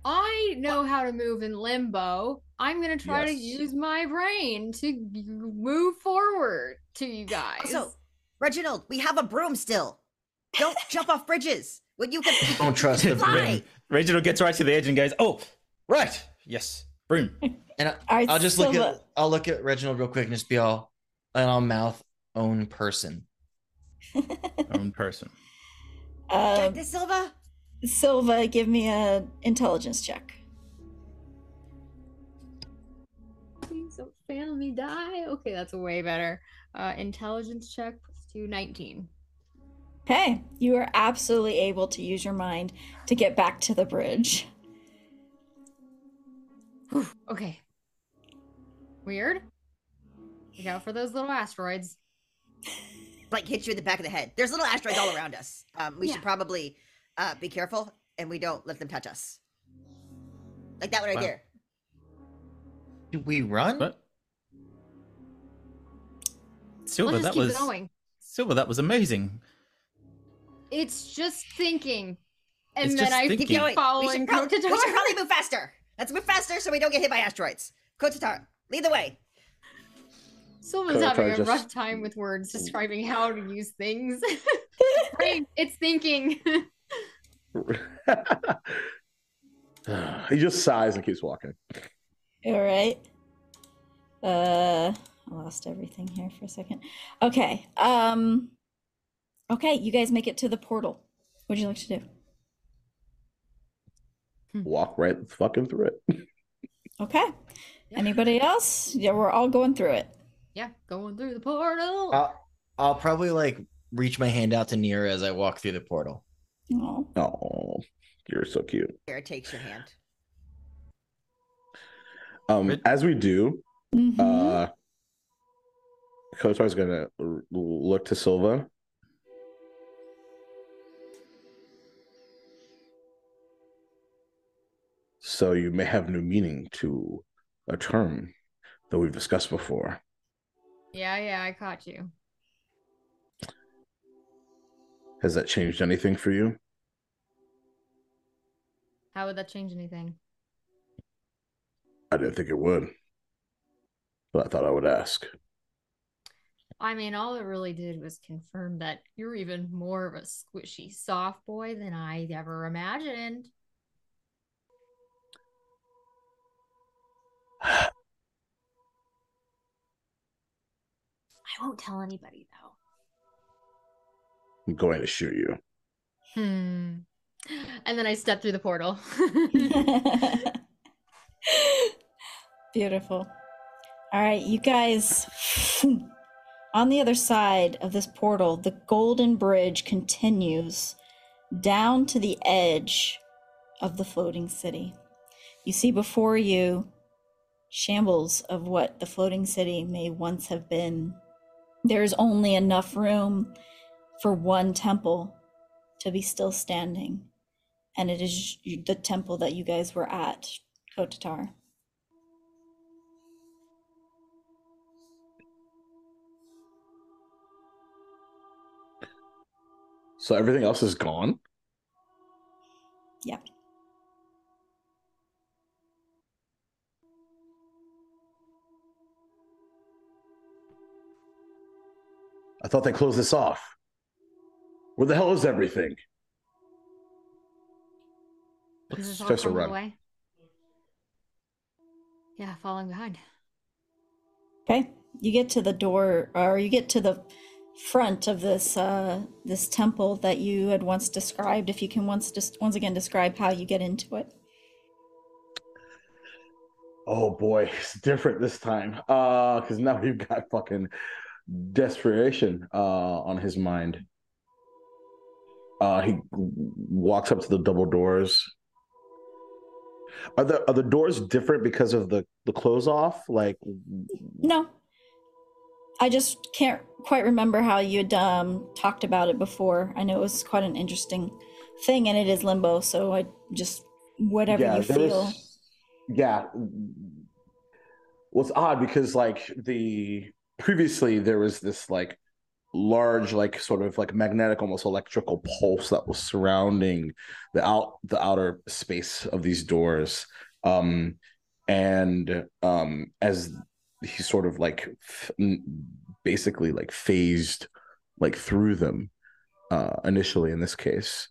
I know how to move in limbo. I'm gonna try to use my brain to move forward to you guys. Also, Reginald, we have a broom still. Don't jump off bridges. When you can Don't trust the Fly. broom. Reginald gets right to the edge and goes, "Oh, right, yes, broom, And I, All right, I'll just look Silva. at I'll look at Reginald real quick and just be all and I'll mouth own person. own person." Got Um, this, Silva. Silva, give me a intelligence check. Please don't fail me, die. Okay, that's way better. Uh, intelligence check plus two, 19. Okay, you are absolutely able to use your mind to get back to the bridge. Whew, okay. Weird. Look out for those little asteroids. Like hit you in the back of the head. There's little asteroids all around us. Um, we Yeah. should probably uh, be careful and we don't let them touch us. Like that one right Wow. there. Do we run? What? Silva, Let's just that keep was going. Silva. That was amazing. It's just thinking. And It's then just I thinking. Keep going. We following should, prob- we should probably move faster. Let's move faster so we don't get hit by asteroids. Kotatar, lead the way. Silva's Kotatar having a just- rough time with words describing how to use things. It's thinking. he just sighs and keeps walking. All right. Uh, I lost everything here for a second. Okay. Um. Okay, you guys make it to the portal. What would you like to do? Walk right fucking through it. Okay. Anybody else? Yeah, we're all going through it. yeah, going through the portal. I'll, I'll probably like reach my hand out to Nira as I walk through the portal. Oh. Oh, you're so cute. Here, takes your hand. Um, as we do, Mhm. uh, Kotar's gonna l- look to Silva. So you may have new meaning to a term that we've discussed before. Yeah, yeah, I caught you. Has that changed anything for you? How would that change anything? I didn't think it would, but I thought I would ask. I mean, all it really did was confirm that you're even more of a squishy soft boy than I ever imagined. I won't tell anybody though. I'm going to shoot you. Hmm. And then I step through the portal. Beautiful. All right, you guys. On the other side of this portal, the golden bridge continues down to the edge of the floating city. You see before you shambles of what the floating city may once have been. There is only enough room for one temple to be still standing, and it is the temple that you guys were at, Kotatar. So everything else is gone? Yep. I thought they closed this off. Where the hell is everything? Is this all Starts to run. away? Yeah, falling behind. Okay, you get to the door, or you get to the front of this uh, this temple that you had once described. If you can once just once again describe how you get into it. Oh boy, it's different this time. Uh, because now we've got fucking desperation uh on his mind. Uh he walks up to the double doors. Are the are the doors different because of the the close off? Like No, I just can't quite remember how you'd um, talked about it before. I know it was quite an interesting thing, and it is limbo, so I just whatever you there feel. was- yeah. Well, it's odd because like the previously there was this like large like sort of like magnetic almost electrical pulse that was surrounding the out the outer space of these doors. Um and um as he sort of like f- basically like phased like through them uh initially in this case.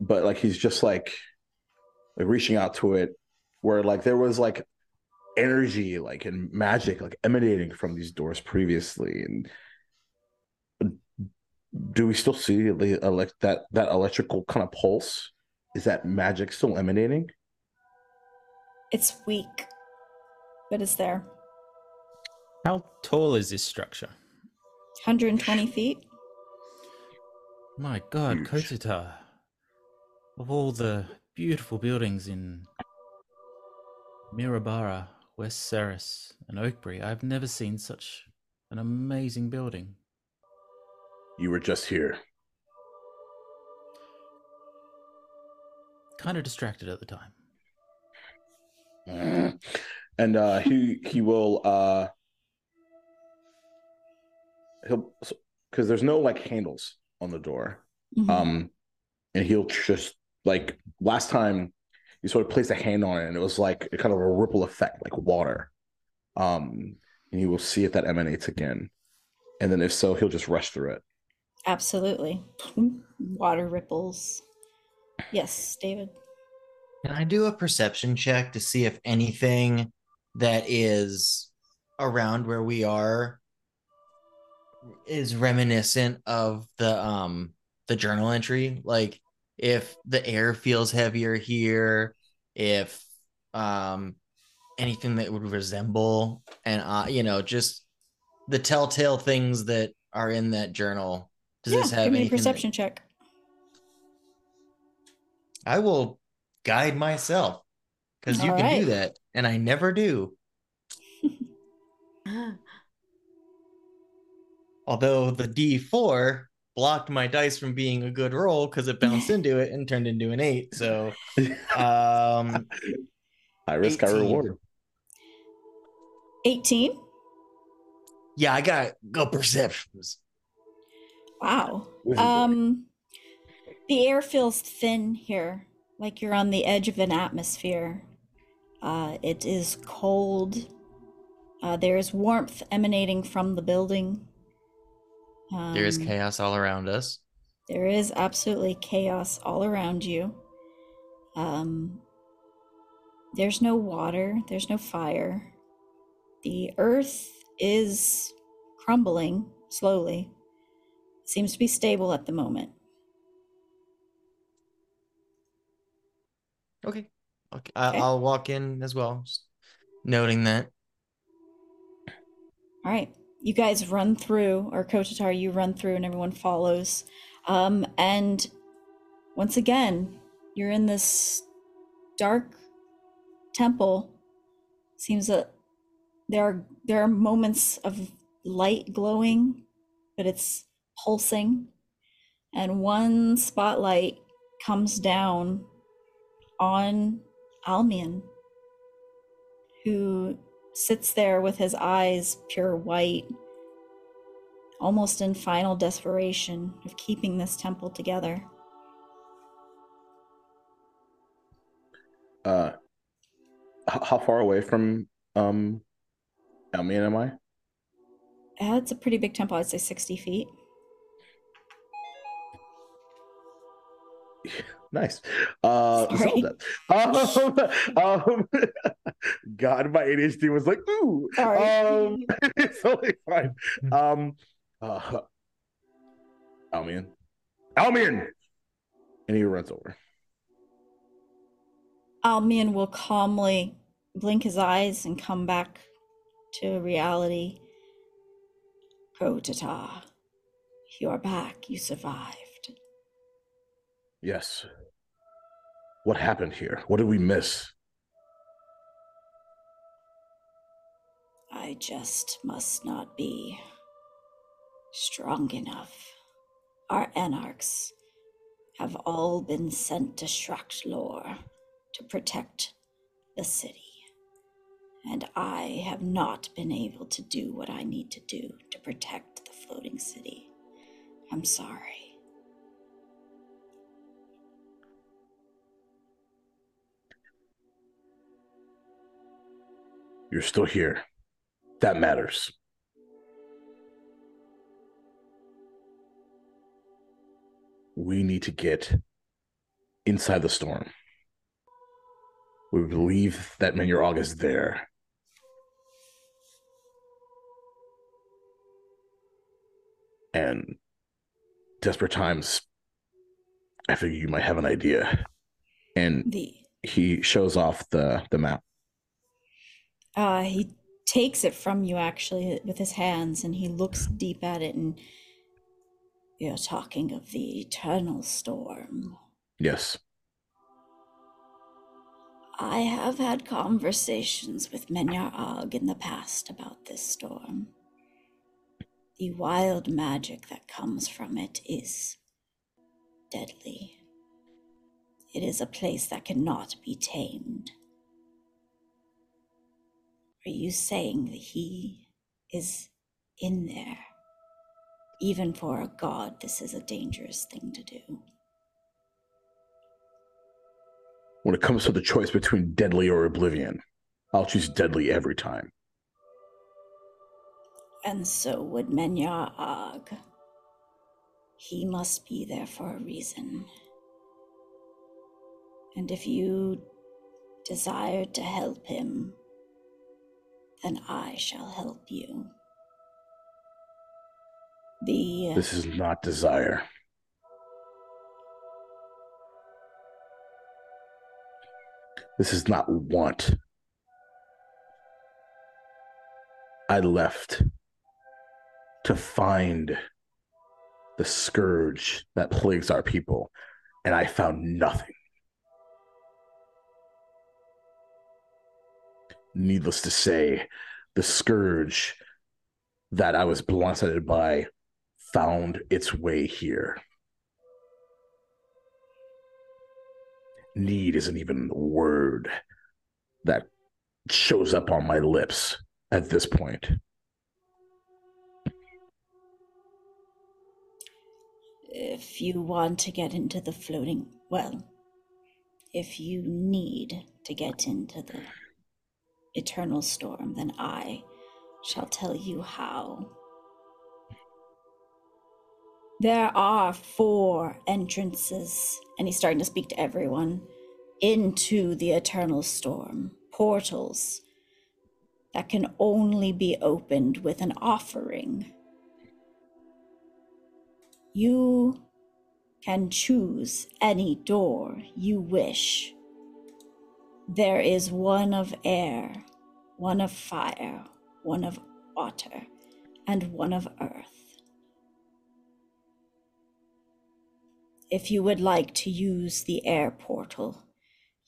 But like he's just like like reaching out to it where like there was like energy like and magic like emanating from these doors previously and do we still see the elect that that electrical kind of pulse is that magic still emanating It's weak, but it's there. How tall is this structure? 120 feet. My God, Huge. Kotatar. Of all the beautiful buildings in Mirabara, West Ceres, and Oakbury, I've never seen such an amazing building. you were just here Kind of distracted at the time. and uh he he will uh he'll because there's no like handles on the door Mhm. um and he'll just like last time he sort of placed a hand on it and it was like a kind of a ripple effect like water um and you will see if that emanates again and then if so he'll just rush through it Absolutely. Water ripples. Yes, David. Can I do a perception check to see if anything that is around where we are is reminiscent of the um the journal entry? Like if the air feels heavier here, if um anything that would resemble and uh you know just the telltale things that are in that journal. Does yeah, this have give me a anything that- perception check. I will guide myself because you All can right. do that, and I never do. Although the D4 blocked my dice from being a good roll because it bounced into it and turned into an eight. So, um, i risk i reward 18. yeah, I got go perceptions. Wow. Um the air feels thin here, like you're on the edge of an atmosphere. Uh it is cold. Uh there is warmth emanating from the building. There is Um, chaos all around us. There is absolutely chaos all around you. Um, there's no water, there's no fire. The earth is crumbling slowly. Seems to be stable at the moment. Okay, okay. I, Okay. I'll walk in as well, noting that. All right. You guys run through, or Kotatar, you run through, and everyone follows. Um, and once again, you're in this dark temple. Seems that there are there are moments of light glowing, but it's pulsing. And one spotlight comes down on Almian, who sits there with his eyes pure white, almost in final desperation of keeping this temple together. uh h- how far away from um Almian am I? Uh, It's a pretty big temple, I'd say 60 feet. Nice. Uh, Zelda. Um, um, God, my ADHD was like, ooh. Um, it's totally fine. Um, uh, Almian. Almian! And he runs over. Almian will calmly blink his eyes and come back to reality. Kotatar, you are back. You survived. Yes. What happened here? What did we miss? I just must not be strong enough. Our anarchs have all been sent to Shraktlor to protect the city. And I have not been able to do what I need to do to protect the floating city. I'm sorry. You're still here. That matters. We need to get inside the storm. We believe that Menyorog is there. And desperate times, I figure you might have an idea. And The he shows off the the map. Uh he takes it from you actually with his hands and he looks deep at it and you're talking of the eternal storm. Yes. I have had conversations with Menyar Og in the past about this storm. The wild magic that comes from it is deadly. It is a place that cannot be tamed. Are you saying that he is in there? Even for a god, this is a dangerous thing to do. When it comes to the choice between deadly or oblivion, I'll choose deadly every time. And so would Menyar Og. He must be there for a reason. And if you desire to help him, then I shall help you. The uh, This is not desire. This is not want. I left to find the scourge that plagues our people, and I found nothing. Needless to say, the scourge that I was blindsided by found its way here. Need isn't even the word that shows up on my lips at this point. if you want to get into the floating, well, if you need to get into the eternal storm, then I shall tell you how. There are four entrances, and he's starting to speak to everyone, into the eternal storm. Portals that can only be opened with an offering. You can choose any door you wish. There is one of air, one of fire, one of water, and one of earth. If you would like to use the air portal,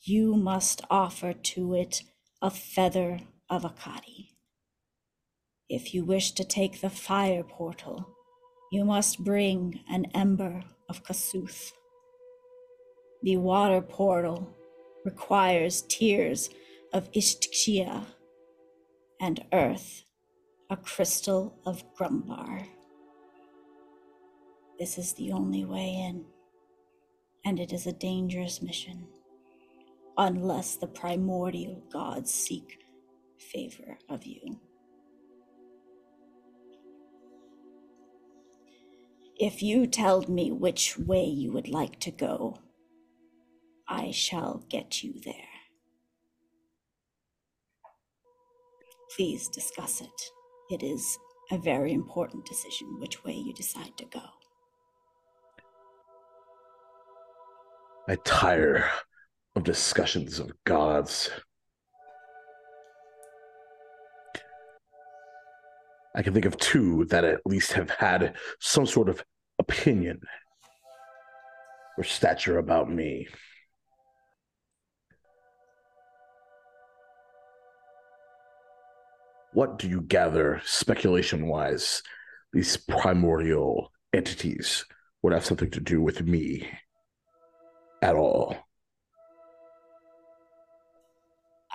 you must offer to it a feather of Akadi. If you wish to take the fire portal, you must bring an ember of Kossuth. The water portal requires tears of Istishia, and earth, a crystal of Grumbar. This is the only way in, and it is a dangerous mission, unless the primordial gods seek favor of you. If you tell me which way you would like to go, I shall get you there. Please discuss it. It is a very important decision which way you decide to go. I tire of discussions of gods. I can think of two that at least have had some sort of opinion or stature about me. What do you gather, speculation wise, these primordial entities would have something to do with me at all.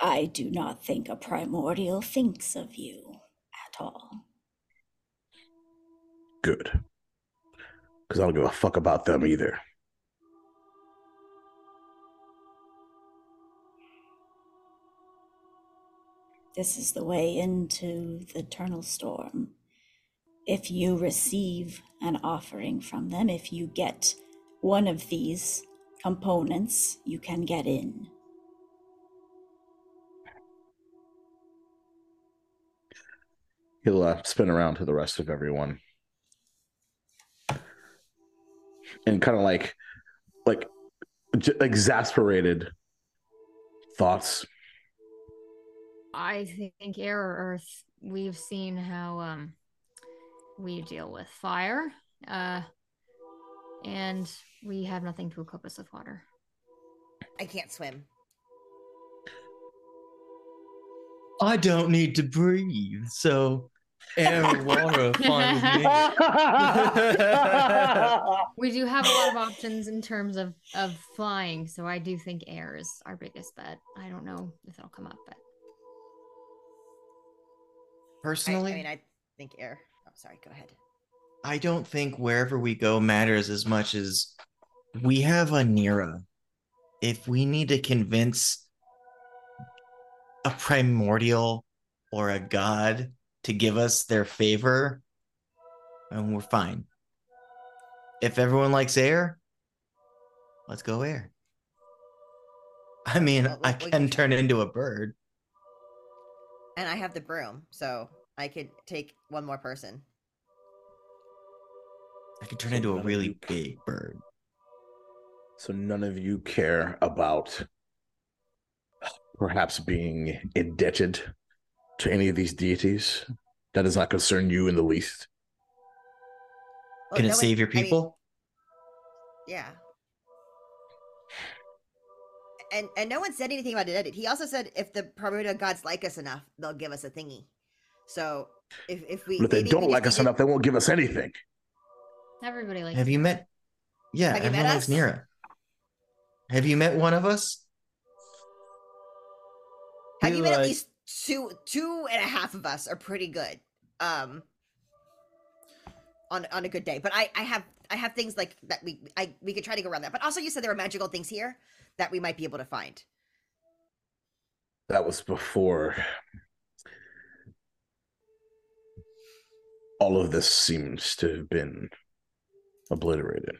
I do not think a primordial thinks of you at all. Good. Because I don't give a fuck about them either. This is the way into the eternal storm. If you receive an offering from them, if you get one of these components, you can get in. He'll uh, spin around to the rest of everyone. And kind of like, like, exasperated thoughts. I think air or earth, we've seen how um we deal with fire. Uh and we have nothing to equip us with water. I can't swim. I don't need to breathe, so air and water are fine with me. We do have a lot of options in terms of of flying, so I do think air is our biggest bet. I don't know if it'll come up, but I, Personally, I mean, I think air. Oh, sorry. Go ahead. I don't think wherever we go matters as much as we have a Nira. If we need to convince a primordial or a god to give us their favor, and we're fine. If everyone likes air, let's go air. I mean, Well, I can turn into a bird. And I have the broom, so I could take one more person. I can turn So into a really you- big bird. So none of you care about perhaps being indebted to any of these deities. That does not concern you in the least. Well, Can it no one- save your I mean, people? yeah. And and no one said anything about it. He also said if the primordial gods like us enough, they'll give us a thingy. So if if we But if they don't like us enough, they won't give us anything. everybody likes Have you met? Yeah, Have you met everyone likes us? Nira. Have you met one of us? Have you met at least two two and a half of us are pretty good. Um on on a good day. But I I have I have things like that we I we could try to go around that. But also you said there were magical things here that we might be able to find. That was before all of this seems to have been obliterated.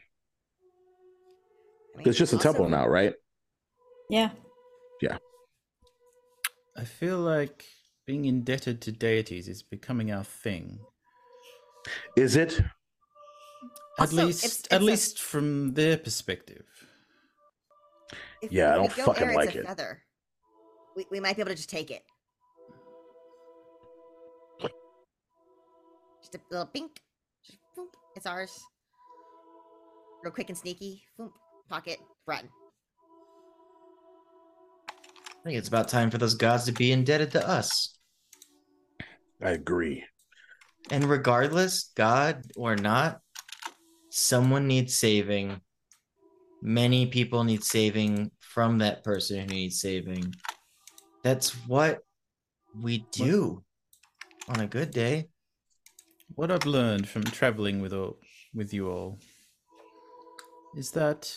I mean, It's just a also- temple now, right? Yeah. Yeah. I feel like being indebted to deities is becoming our thing. Is it? At least, it's- at it's a- least from their perspective. If, Yeah, I don't fucking air, like it. Feather. We, we might be able to just take it. Just a little pink. Just boop, it's ours. Real quick and sneaky. Boop, pocket. Run. I think it's about time for those gods to be indebted to us. I agree. And regardless, God or not, someone needs saving. Many people need saving from that person who needs saving. That's what we do on a good day. What I've learned from traveling with all, with you all is that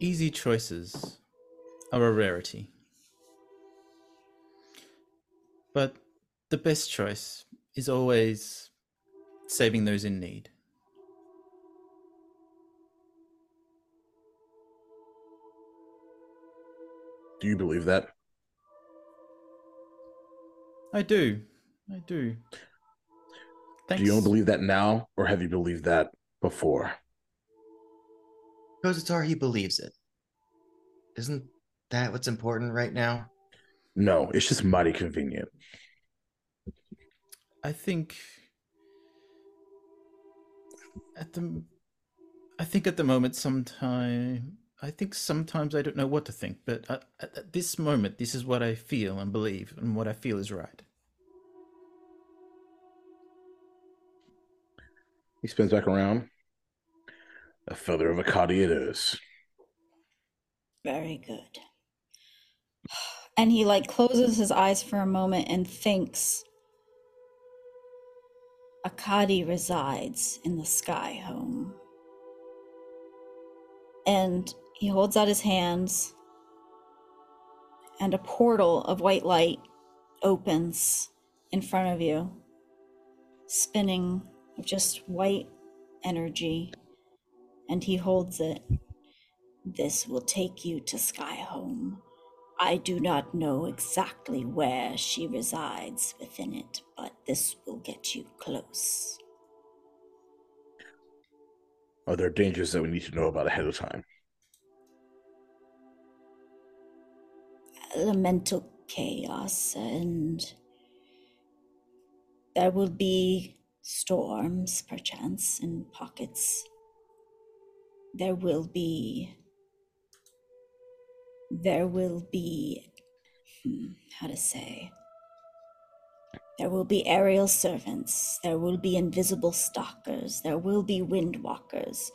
easy choices are a rarity. But the best choice is always saving those in need. Do you believe that? I do. I do. Thanks. Do you only believe that now, or have you believed that before? Kotatar, he believes it. Isn't that what's important right now? No, it's just mighty convenient. I think at the I think at the moment sometime I think sometimes I don't know what to think, but at, at at this moment this is what I feel and believe and what I feel is right. He spins back around. A feather of a Akadi it is. Very good. And he like closes his eyes for a moment and thinks Akadi resides in the sky home. And he holds out his hands, and a portal of white light opens in front of you, spinning of just white energy. And he holds it. This will take you to Sky Home. I do not know exactly where she resides within it, but this will get you close. Are there dangers that we need to know about ahead of time? Elemental chaos, and there will be storms, perchance, in pockets. There will be. There will be. hmm, how to say? There will be aerial servants. There will be invisible stalkers. There will be windwalkers.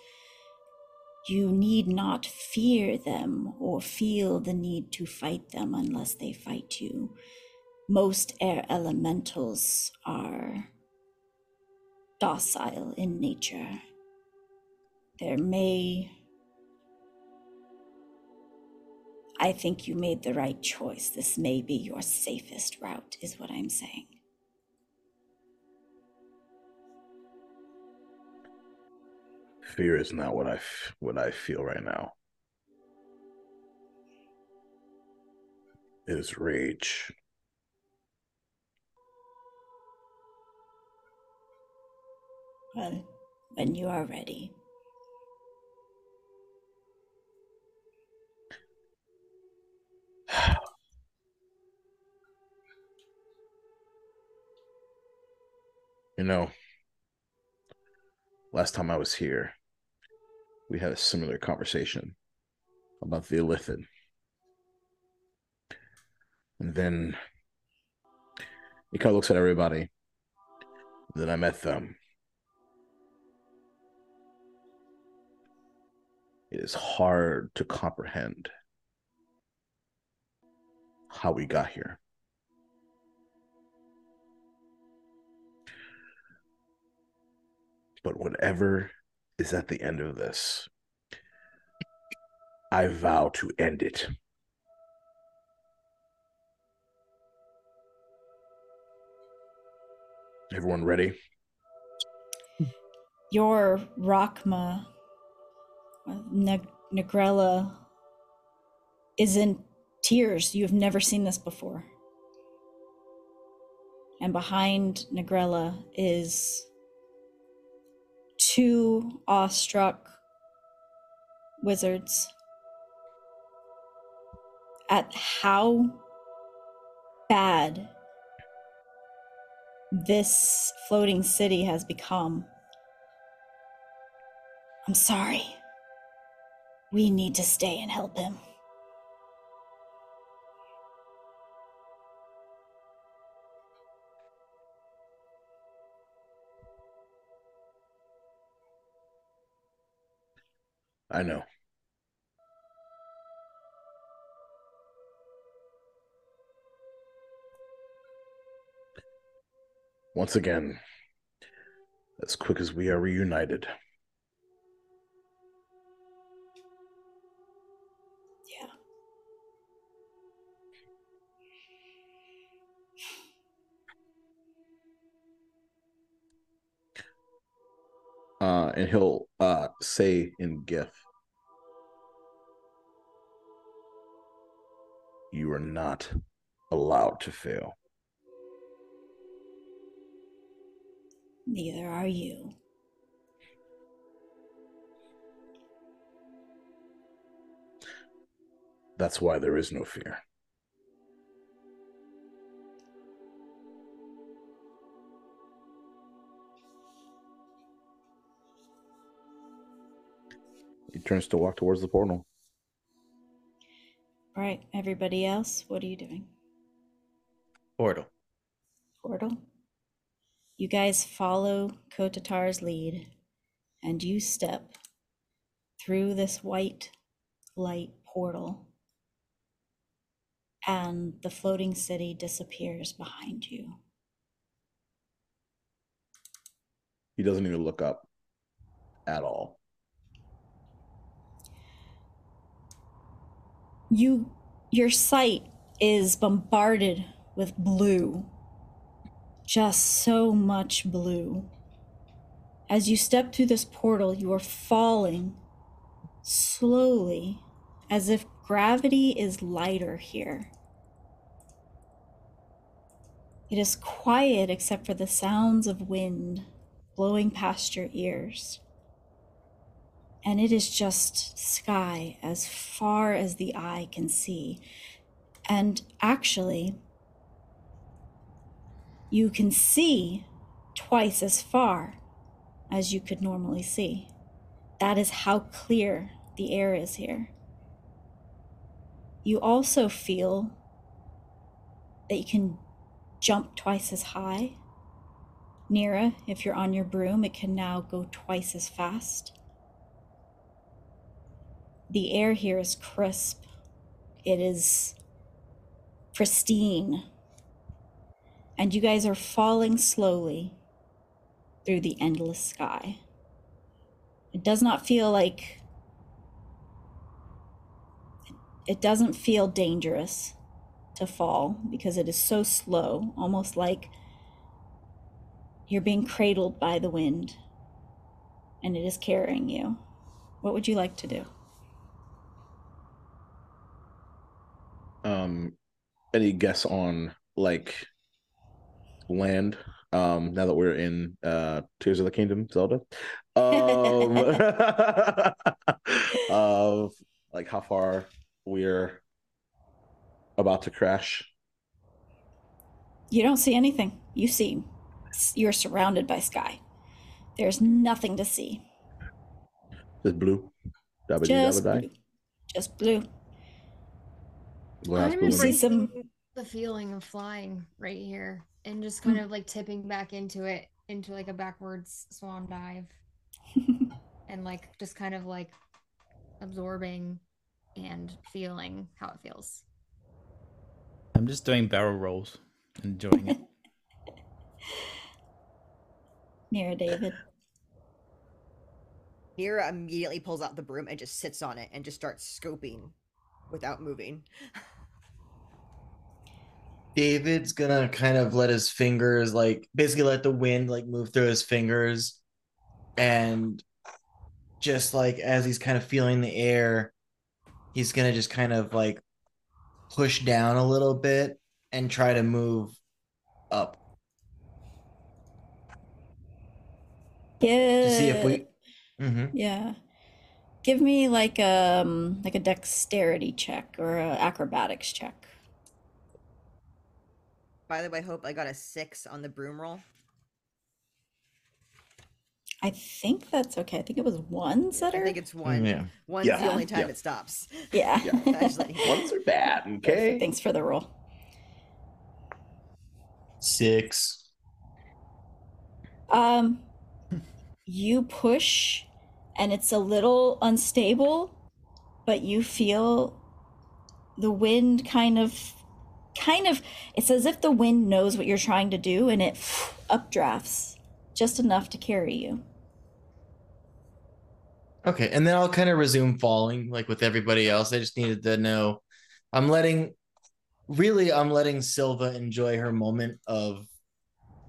You need not fear them or feel the need to fight them unless they fight you. Most air elementals are docile in nature. There may. I think you made the right choice. This may be your safest route, is what I'm saying. Fear is not what I what I feel right now. It is rage. Well, when you are ready. You know, last time I was here, we had a similar conversation about the Illithid. And then he kind of looks at everybody. Then I met them. It is hard to comprehend how we got here. But whatever is at the end of this, I vow to end it. Everyone ready? Your Rakma, uh, Neg- Negrella, is in tears. You have never seen this before. And behind Negrella is two awestruck wizards at how bad this floating city has become. I'm sorry. We need to stay and help him. I know. Once again, as quick as we are reunited, Yeah. uh, and he'll uh, say in Gith, You are not allowed to fail. Neither are you. That's why there is no fear. He turns to walk towards the portal. All right, everybody else, what are you doing? Portal. Portal? You guys follow Kotatar's lead and you step through this white light portal, and the floating city disappears behind you. He doesn't even look up at all. You your sight is bombarded with blue. Just so much blue. As you step through this portal, you are falling slowly as if gravity is lighter here. It is quiet except for the sounds of wind blowing past your ears. And it is just sky as far as the eye can see. And actually, you can see twice as far as you could normally see. That is how clear the air is here. You also feel that you can jump twice as high. Nira, if you're on your broom, it can now go twice as fast. The air here is crisp, it is pristine, and you guys are falling slowly through the endless sky. It does not feel like. It doesn't feel dangerous to fall because it is so slow, almost like you're being cradled by the wind and it is carrying you. What would you like to do? Um, any guess on like land? Um, now that we're in uh Tears of the Kingdom, Zelda. Um, of like how far we're about to crash. You don't see anything. You see, you're surrounded by sky. There's nothing to see. Just blue. Just blue. Just blue. Glass I'm blue. See some- the feeling of flying right here and just kind of like tipping back into it into like a backwards swan dive and like just kind of like absorbing and feeling how it feels. I'm just doing barrel rolls, enjoying it. Nira David. Nira immediately pulls out the broom and just sits on it and just starts scoping without moving. David's gonna kind of let his fingers like basically let the wind like move through his fingers and just like as he's kind of feeling the air, he's gonna just kind of like push down a little bit and try to move up Yeah. to see if we Mhm. Yeah. Give me like um like a dexterity check or a acrobatics check. By the way, hope I got a six on the broom roll. I think that's okay. I think it was one setter. I think it's one. Yeah. One's Yeah. the only time Yeah. it stops. Yeah. Actually. Ones are bad, okay? Thanks for the roll. Six. Um, you push, and it's a little unstable, but you feel the wind kind of, kind of. It's as if the wind knows what you're trying to do, and it updrafts just enough to carry you. Okay, and then I'll kind of resume falling like with everybody else. I just needed to know I'm letting really I'm letting Silva enjoy her moment of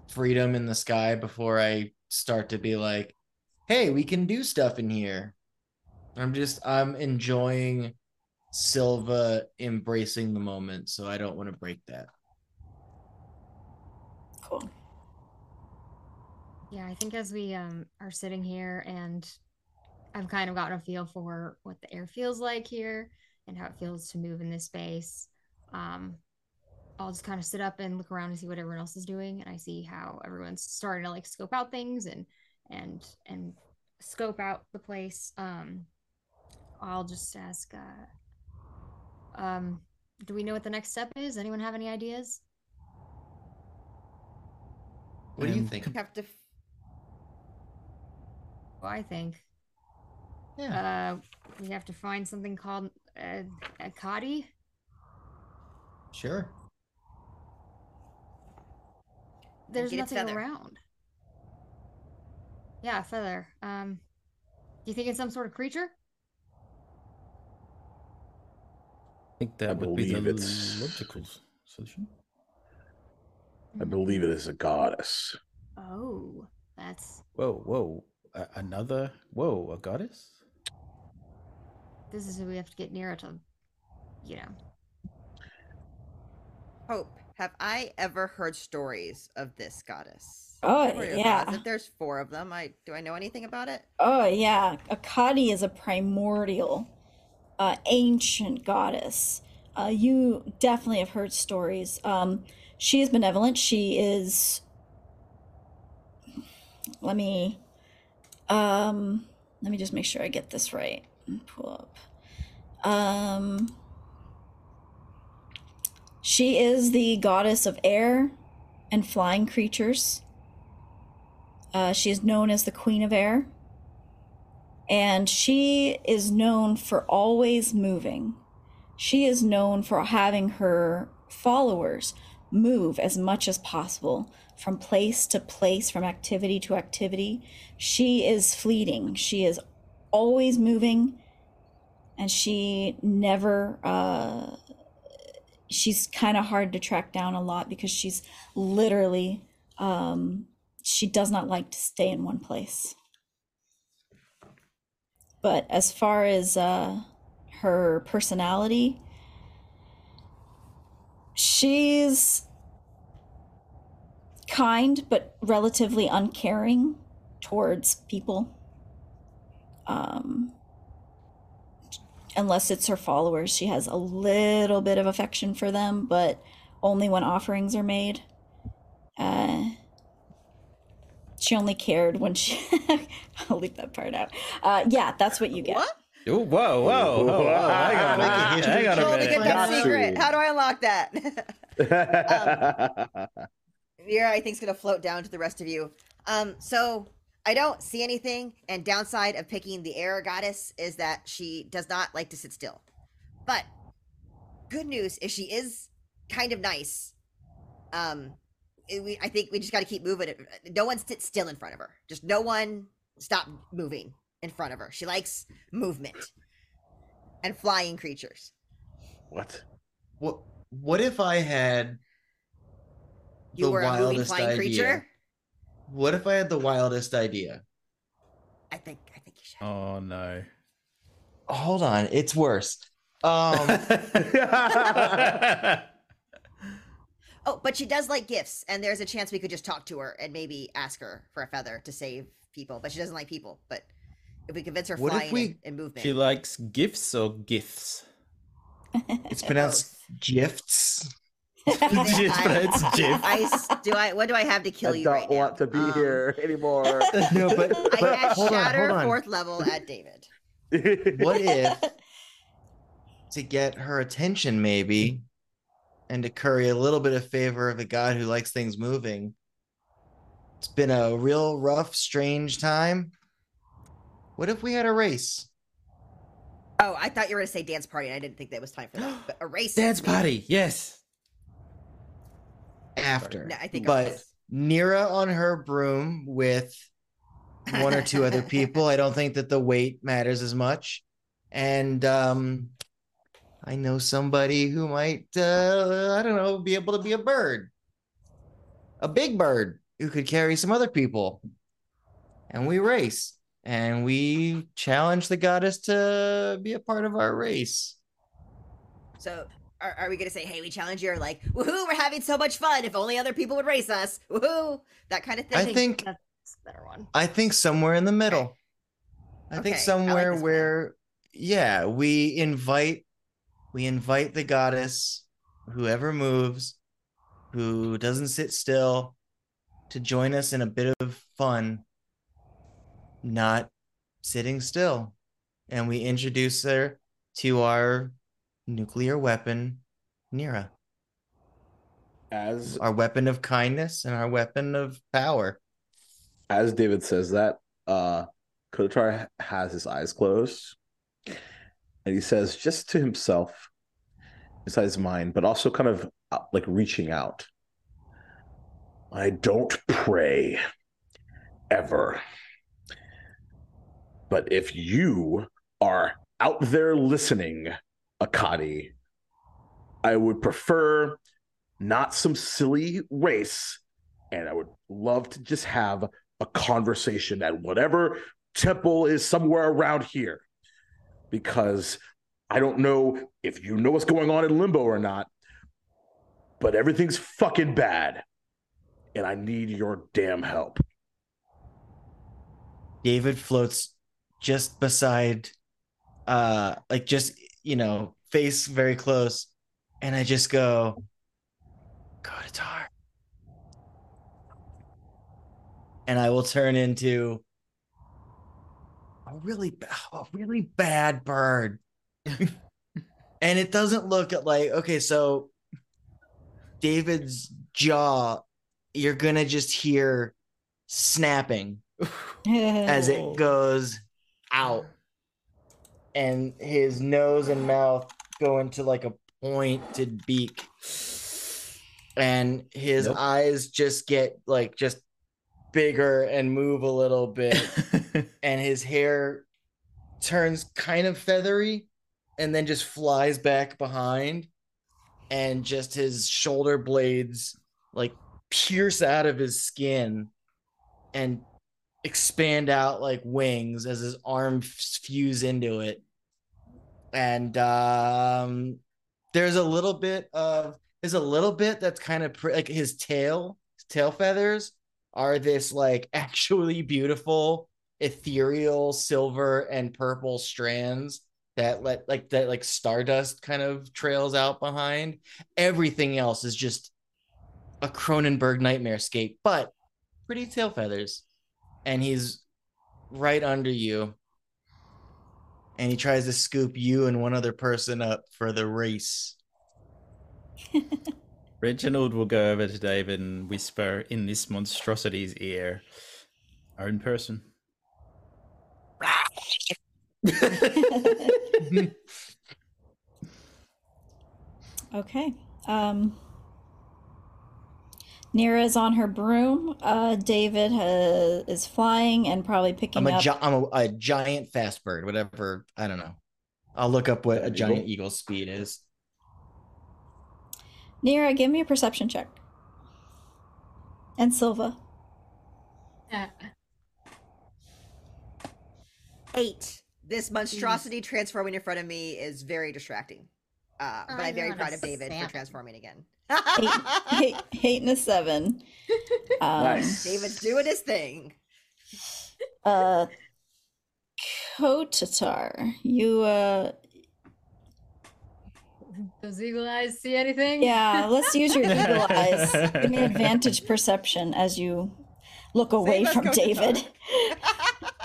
freedom in the sky before I start to be like, "Hey, we can do stuff in here." I'm just I'm enjoying Silva embracing the moment, so I don't want to break that. Cool. Yeah, I think as we um are sitting here and I've kind of gotten a feel for what the air feels like here and how it feels to move in this space. Um I'll just kind of sit up and look around and see what everyone else is doing and I see how everyone's starting to like scope out things and and and scope out the place. Um I'll just ask uh um do we know what the next step is? Anyone have any ideas? What do you think? You have to. f- What I think. Yeah. Uh, we have to find something called uh, Akadi. Sure. There's nothing around. Yeah, a feather. Um, do you think it's some sort of creature? I think that I would be the believe it's- logical solution. I believe it is a goddess. Oh, that's Whoa, whoa. A- another. Whoa, a goddess? this is who we have to get nearer to. You know, Hope, have I ever heard stories of this goddess? Oh, What are your yeah. thoughts? If there's four of them, I do I know anything about it? Oh yeah, Akadi is a primordial, uh, ancient goddess. Uh, you definitely have heard stories. Um, she is benevolent. She is. Let me, um, let me just make sure I get this right. Pull up. Um, she is the goddess of air and flying creatures. Uh, she is known as the Queen of Air and she is known for always moving. She is known for having her followers move as much as possible from place to place, from activity to activity. She is fleeting. She is always moving, and she never. Uh, she's kind of hard to track down a lot because she's literally. Um, she does not like to stay in one place but as far as uh, her personality, she's kind but relatively uncaring towards people. Um, unless it's her followers, she has a little bit of affection for them, but only when offerings are made. Uh, she only cared when she. I'll leave that part out. Uh, yeah, that's what you get. What? Oh, whoa, whoa, whoa, whoa. Hang on, Make a hang on, history hang How do I minute. get that Got secret? to. How do I unlock that? Nira, I think, is going to float down to the rest of you. Um, so I don't see anything, and downside of picking the air goddess is that she does not like to sit still. But good news is she is kind of nice. Um, it- we, I think we just got to keep moving. No one sits still in front of her. Just no one stop moving in front of her. She likes movement and flying creatures. what? What what if I had You the were a moving wildest flying idea? creature. What if I had the wildest idea? I think. I think you should. Oh, no. Hold on, it's worse. Um Oh, but she does like gifts, and there's a chance we could just talk to her and maybe ask her for a feather to save people. But she doesn't like people. But if we convince her What if flying we- and, and movement, she likes gifts or gifts? it's pronounced gifts. Just pronounced gif. I s- do. I what do I have to kill you? I you don't right now? want to be Um, here anymore. No, but, I but cast hold on, shatter on. fourth level at David. What if to get her attention maybe and to curry a little bit of favor of a god who likes things moving? It's been a real rough, strange time. What if we had a race? Oh, I thought you were gonna say dance party, and I didn't think that was time for that. But a race. Dance party, yes. after. No, I think. but ours. Nira on her broom with one or two other people. I don't think that the weight matters as much. And um I know somebody who might uh I don't know, be able to be a bird. A big bird who could carry some other people. And we race. And we challenge the goddess to be a part of our race. So, are, are we gonna say, "Hey, we challenge you"? Or like, "Woohoo, we're having so much fun! If only other people would race us!" Woohoo, that kind of thing. I think that's a better one. I think somewhere in the middle. I think Okay, I like somewhere this plan. where yeah, we invite we invite the goddess, whoever moves, who doesn't sit still, to join us in a bit of fun, not sitting still. And we introduce her to our nuclear weapon, Nira, as our weapon of kindness and our weapon of power. as David says that, uh Kotar has his eyes closed, and he says, just to himself, inside his mind, but also kind of uh, like reaching out. I don't pray ever. But if you are out there listening, Akadi, I would prefer not some silly race, and I would love to just have a conversation at whatever temple is somewhere around here. Because I don't know if you know what's going on in limbo or not, but everything's fucking bad. And I need your damn help. David floats just beside, uh, like just you know, face very close, and I just go, Kotar. And I will turn into a really, a really bad bird. and it doesn't look at like okay, so David's jaw, you're gonna just hear snapping as it goes out and his nose and mouth go into like a pointed beak and his Nope. eyes just get like just bigger and move a little bit and his hair turns kind of feathery and then just flies back behind and just his shoulder blades like pierce out of his skin and expand out like wings as his arms fuse into it. And um there's a little bit of there's a little bit that's kind of pre- like his tail his tail feathers are this like actually beautiful ethereal silver and purple strands that let like that like stardust kind of trails out behind. Everything else is just a cronenberg nightmare scape but pretty tail feathers. And he's right under you. And he tries to scoop you and one other person up for the race. Reginald will go over to David and whisper in this monstrosity's ear, our in person. Okay. Um Nira is on her broom. Uh David ha- is flying and probably picking i'm a, up gi- I'm a, a giant fast bird whatever i don't know i'll look up what a Giant giant eagle? eagle's speed is Nira, give me a perception check. And Silva. Uh, Eight. This monstrosity transforming in front of me is very distracting. Uh, but I I'm very proud of David for transforming again. Eight, eight, eight and a seven. Um, Nice. David's doing his thing. uh Kotatar, you uh Does Eagle Eyes see anything? yeah, let's use your eagle eyes. Give me advantage perception as you look away as from Kotatar. David.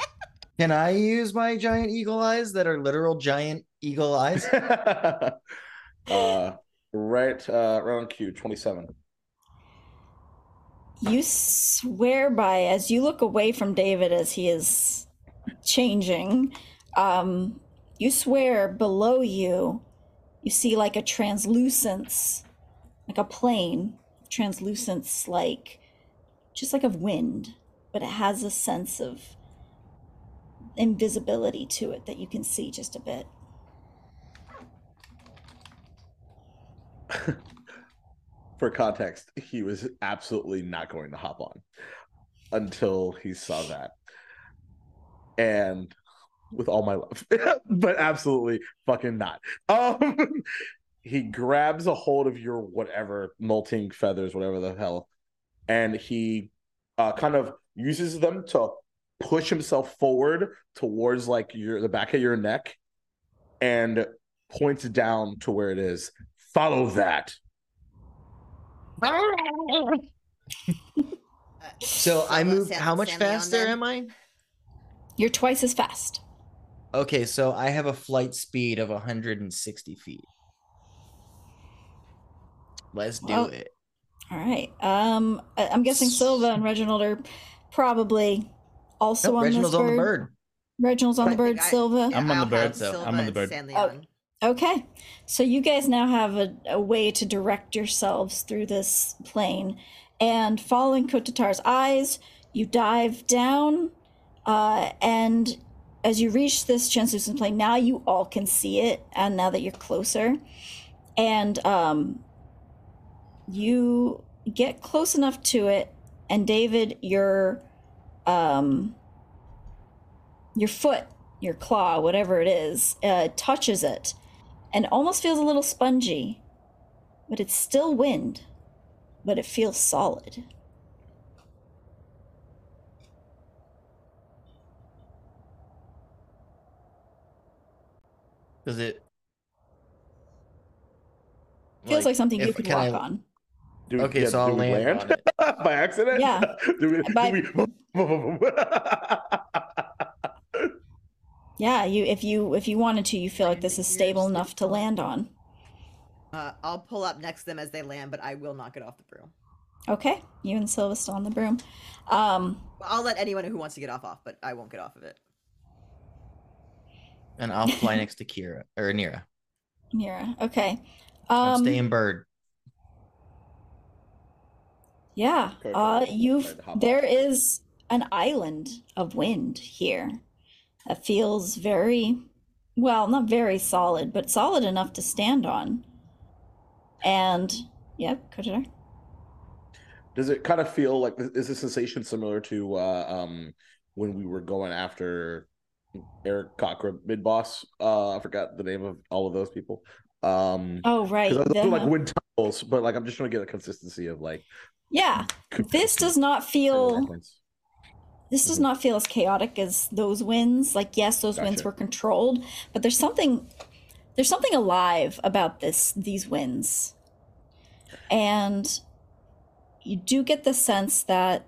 can i use my giant eagle eyes that are literal giant eagle eyes uh, right uh, around Q, 27. You swear by as you look away from David as he is changing. Um, you swear below you, you see like a translucence, like a plane, translucence, like just like of wind, but it has a sense of invisibility to it that you can see just a bit. For context, he was absolutely not going to hop on until he saw that. And with all my love, but absolutely fucking not. Um, he grabs a hold of your whatever molting feathers, whatever the hell, and he uh, kind of uses them to push himself forward towards like your the back of your neck, and points down to where it is. Follow that. so i Silva, move how much faster am i You're twice as fast. okay so i have a flight speed of 160 feet let's do Well, it All right. Um, I'm guessing Silva and Reginald are probably also Nope, on reginald's this on the bird. bird Reginald's on the bird, I- Silva. I'm on the bird, have so I'm on the bird. San'laeon. Okay, so you guys now have a, a way to direct yourselves through this plane, and following Kotatar's eyes, you dive down, uh, and as you reach this translucent plane, now you all can see it, and now that you're closer, and um, you get close enough to it, and David, your um, your foot, your claw, whatever it is, uh, touches it and almost feels a little spongy, but it's still wind, but it feels solid. Does it Feels like, something you could walk I- on. Do, Okay, so I'll do we land by accident. Yeah. do we, do By- we- Yeah, you if you if you wanted to, you feel like this is stable enough to land on. Uh, I'll pull up next to them as they land, but I will not get off the broom. Okay, you and Silva still on the broom. Um, I'll let anyone who wants to get off off, but I won't get off of it. and I'll fly next to Kira or Nira. Mira. Okay. I'm Um, staying bird. Yeah. Uh, you've Tried to hop there is an island of wind here that feels very well, not very solid, but solid enough to stand on. And yep, Kotar. Does it kind of feel like is the sensation similar to uh, um, when we were going after Eric Cochran mid boss? Uh, I forgot the name of all of those people. Um, Oh right. I the- like wind tunnels, but like I'm just trying to get a consistency of like yeah. This does not feel this does not feel as chaotic as those winds. Like yes, those winds Gotcha. were controlled, but there's something there's something alive about this these winds. And you do get the sense that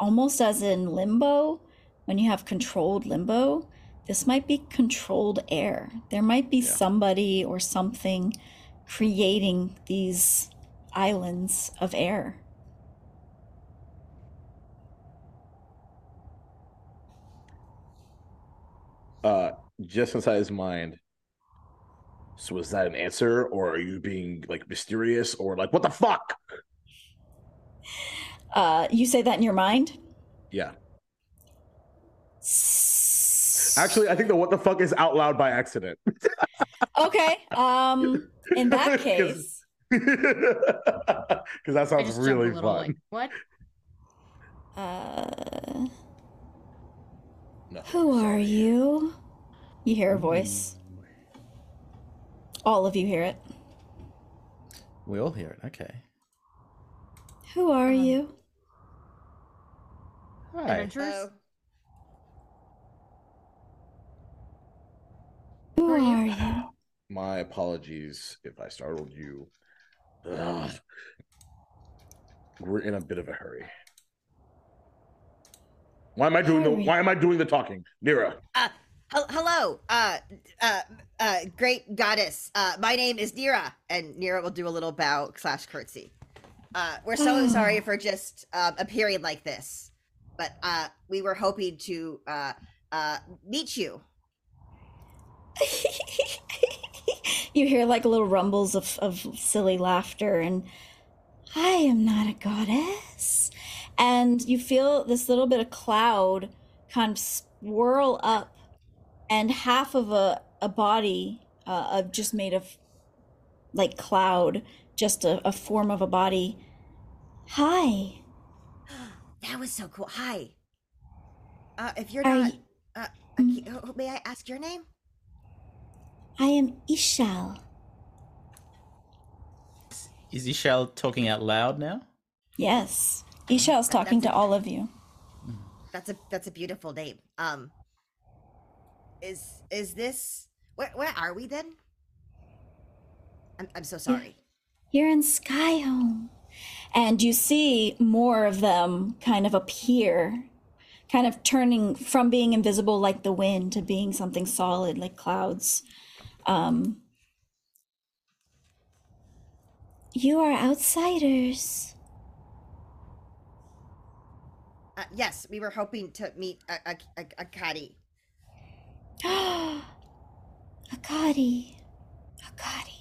almost as in limbo, when you have controlled limbo, this might be controlled air. There might be Yeah. somebody or something creating these islands of air. uh just inside his mind. So was that an answer, or are you being like mysterious, or like what the fuck? Uh, you say that in your mind? Yeah. Actually, I think the what the fuck is out loud by accident. Okay. Um, in that case, Because that sounds just jumped a really fun. like, what? uh, No, who are you? You hear a voice. All of you hear it. We all hear it. Okay. Who are you? Hi. Adventurers? Who are you? are you? My apologies if I startled you. Ugh. We're in a bit of a hurry. Why am I doing the Why am I doing the talking, Nira? uh, hello, uh, uh, uh, great goddess. Uh, my name is Nira, and Nira will do a little bow slash curtsy. Uh, we're so sorry for just um, appearing like this, but uh, we were hoping to uh, uh, meet you. you hear like little rumbles of, of silly laughter and I am not a goddess. And you feel this little bit of cloud kind of swirl up and half of a, a body uh, of just made of like cloud, just a, a form of a body. Hi. That was so cool. Hi. Uh, if you're Are not, you- uh, oh, may I ask your name? I am Ishal. Is Ishal talking out loud now? Yes. Ishal's talking to all of you. That's a that's a beautiful name. Um, is is this where where are we then? I'm I'm so sorry. You're in Skyhome. And you see more of them kind of appear, kind of turning from being invisible like the wind to being something solid like clouds. Um, you are outsiders. Uh, yes, we were hoping to meet a a, a, a. Akadi. Akadi.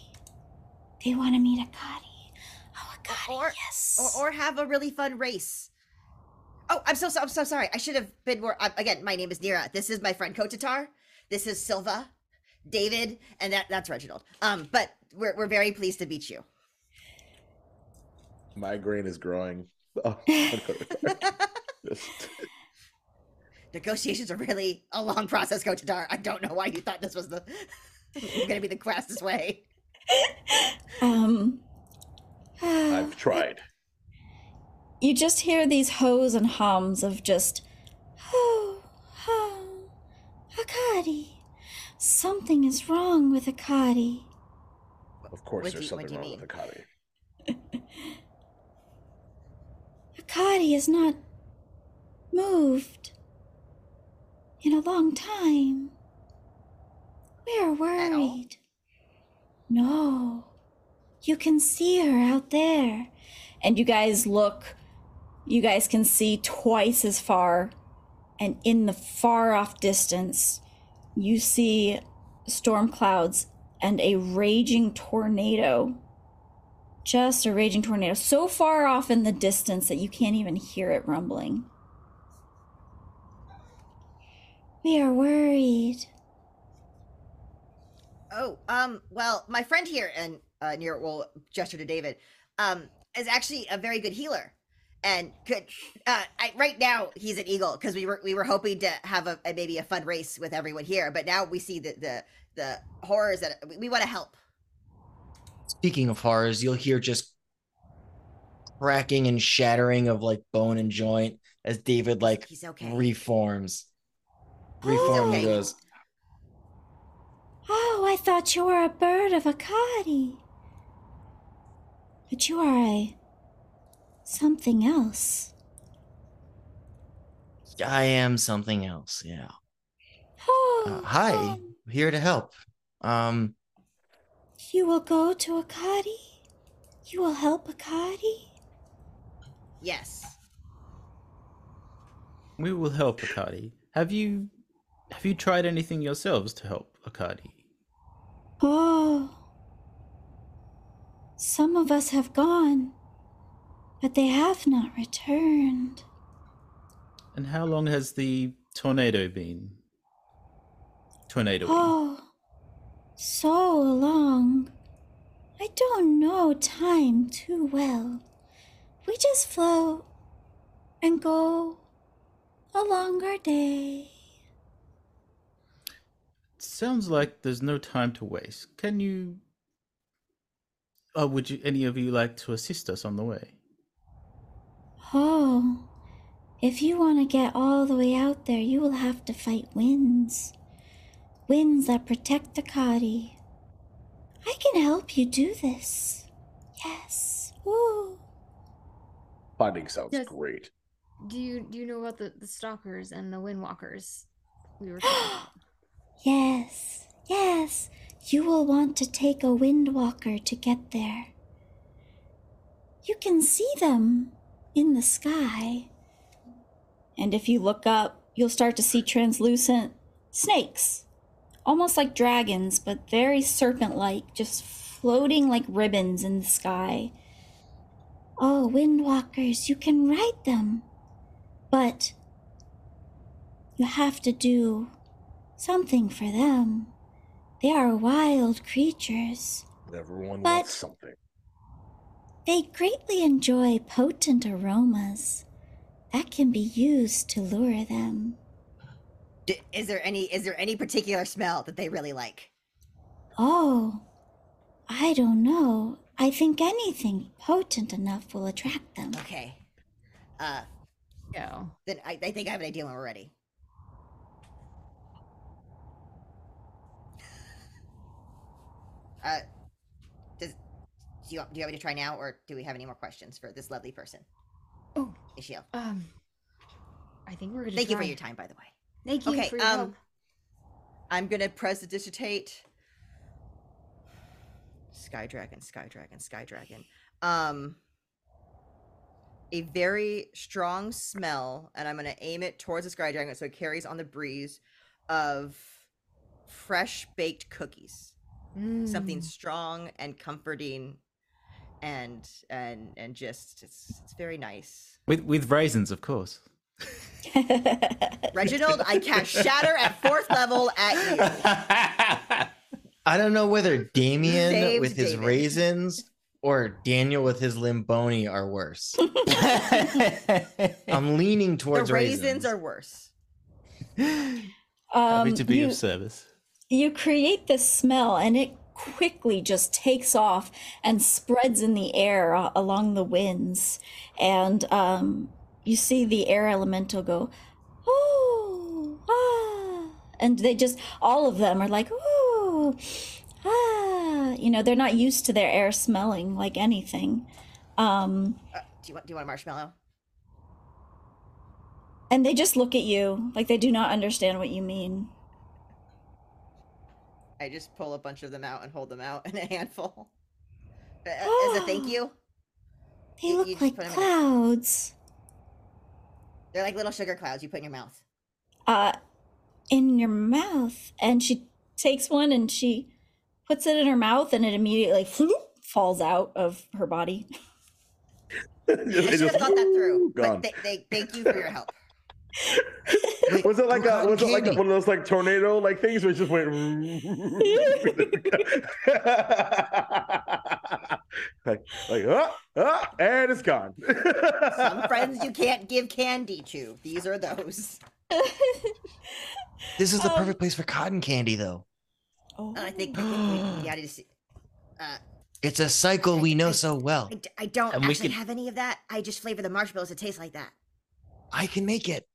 They want to meet Akadi. Oh, Akadi, Or- yes. or, or have a really fun race. Oh, I'm so so I'm so sorry. I should have been more. Uh, again, my name is Nira. This is my friend Kotatar. This is Silva, David, and that that's Reginald. Um, but we're we're very pleased to meet you. Migraine is growing. Oh, Negotiations are really a long process, Kotatar. I don't know why you thought this was the going to be the fastest way. um. I've tried. You just hear these hoes and hums of just, oh, oh, Akadi. Something is wrong with Akadi. Of course, What there's you- something do you wrong mean? with Akadi. Akadi has not moved in a long time. We are worried. No, you can see her out there. And you guys look, you guys can see twice as far. And in the far off distance, you see storm clouds and a raging tornado just a raging tornado so far off in the distance that you can't even hear it rumbling. We are worried. Oh, um, well, my friend here, and uh, Nira will gesture to David, um, is actually a very good healer, and could, uh, I, right now he's an eagle because we were we were hoping to have a, a maybe a fun race with everyone here, but now we see the the the horrors that we, we want to help. Speaking of horrors, you'll hear just cracking and shattering of like bone and joint as David like He's okay. reforms. Reform okay. goes, Oh, I thought you were a bird of a Akadi. But you are a something else. I am something else. Yeah. Oh, Uh, hi, um, here to help. Um, you will go to Akadi? You will help Akadi? Yes. We will help Akadi. Have you have you tried anything yourselves to help Akadi? Oh. Some of us have gone, but they have not returned. And how long has the tornado been? Tornado. Oh, so long. I don't know time too well. We just float and go along our day. Sounds like there's no time to waste. Can you Oh, would you any of you like to assist us on the way? Oh, if you want to get all the way out there, you will have to fight winds. Winds that protect the Kadi. I can help you do this. Yes. Woo. Fighting sounds Yes. great. Do you do you know about the, the stalkers and the windwalkers? We were? Yes, yes. You will want to take a windwalker to get there. You can see them in the sky. And if you look up, you'll start to see translucent snakes, almost like dragons, but very serpent like, just floating like ribbons in the sky. Oh, windwalkers, you can ride them. But you have to do something for them. They are wild creatures. Everyone But- wants something. They greatly enjoy potent aromas that can be used to lure them. D- is there any is there any particular smell that they really like? Oh, I don't know. I think anything potent enough will attract them. Okay. Uh, Go. then I, I think I have an idea when we're ready. Uh, does do you, do you want me to try now, or do we have any more questions for this lovely person? Oh, Ishiel. um, I think we're gonna. Thank you for your time, by the way. Thank you Okay, for your um, help. I'm gonna prestidigitate. Sky Dragon, Sky Dragon, Sky Dragon. Um, a very strong smell, and I'm gonna aim it towards the Sky Dragon so it carries on the breeze of fresh baked cookies. Mm. Something strong and comforting and and and just it's it's very nice. With with raisins, of course. Reginald, I cast shatter at fourth level at you. I don't know whether Damien Saved with his David. raisins or Daniel with his limboni are worse. I'm leaning The towards raisins are worse. Happy Um, to be you, of service. you create this smell and it quickly just takes off and spreads in the air uh, along the winds. And um, you see the air elemental go oh ah and they just all of them are like oh ah you know they're not used to their air smelling like anything. Um, Uh, do you want do you want a marshmallow? and they just look at you like they do not understand what you mean I just pull a bunch of them out and hold them out in a handful. Uh, As a thank you. they You- you look just like put 'em in a- clouds They're like little sugar clouds you put in your mouth. uh in your mouth and she takes one and she puts it in her mouth and it immediately floop, falls out of her body I should have just- thought that through. gone. But th- they, thank you for your help. Wait, was it like a cotton was it like candy. one of those like tornado like things where it just went like like ah, ah, and it's gone. Some friends you can't give candy to. These are those. This is the Um, perfect place for cotton candy, though. oh I think, I think we, yeah, I need see. Uh, It's a cycle we know so well. I don't And we actually have any of that. I just flavor the marshmallows to taste like that. I can make it.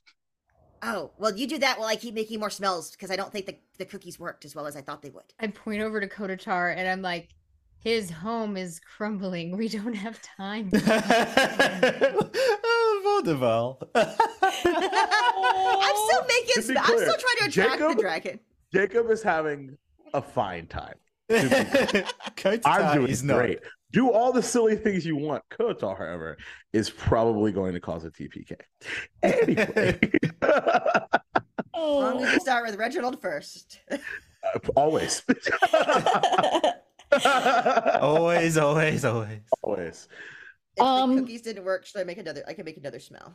Oh, well, you do that while I keep making more smells because I don't think the, the cookies worked as well as I thought they would. I point over to Kotatar and I'm like, his home is crumbling. We don't have time. oh, Vaudeville. I'm still making. To be Sm- I'm still trying to attract Jacob- the dragon. Jacob is having a fine time. Kotatar I'm doing is not. Great. Do all the silly things you want. Kotar, however, is probably going to cause a TPK. Anyway, As long as you start with Reginald first. always, Always, always, always. always. If Um, the cookies didn't work, should I make another? I can make another smell.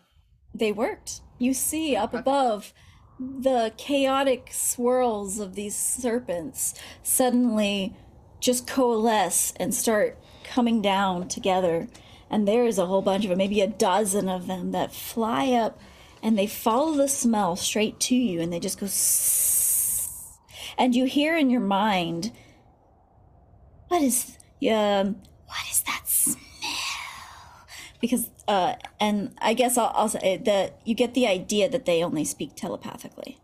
they worked you see up Okay. above the chaotic swirls of these serpents suddenly just coalesce and start coming down together and there is a whole bunch of them maybe a dozen of them that fly up and they follow the smell straight to you and they just go and you hear in your mind what is um what is that smell because uh and i guess i'll, I'll say that you get the idea that they only speak telepathically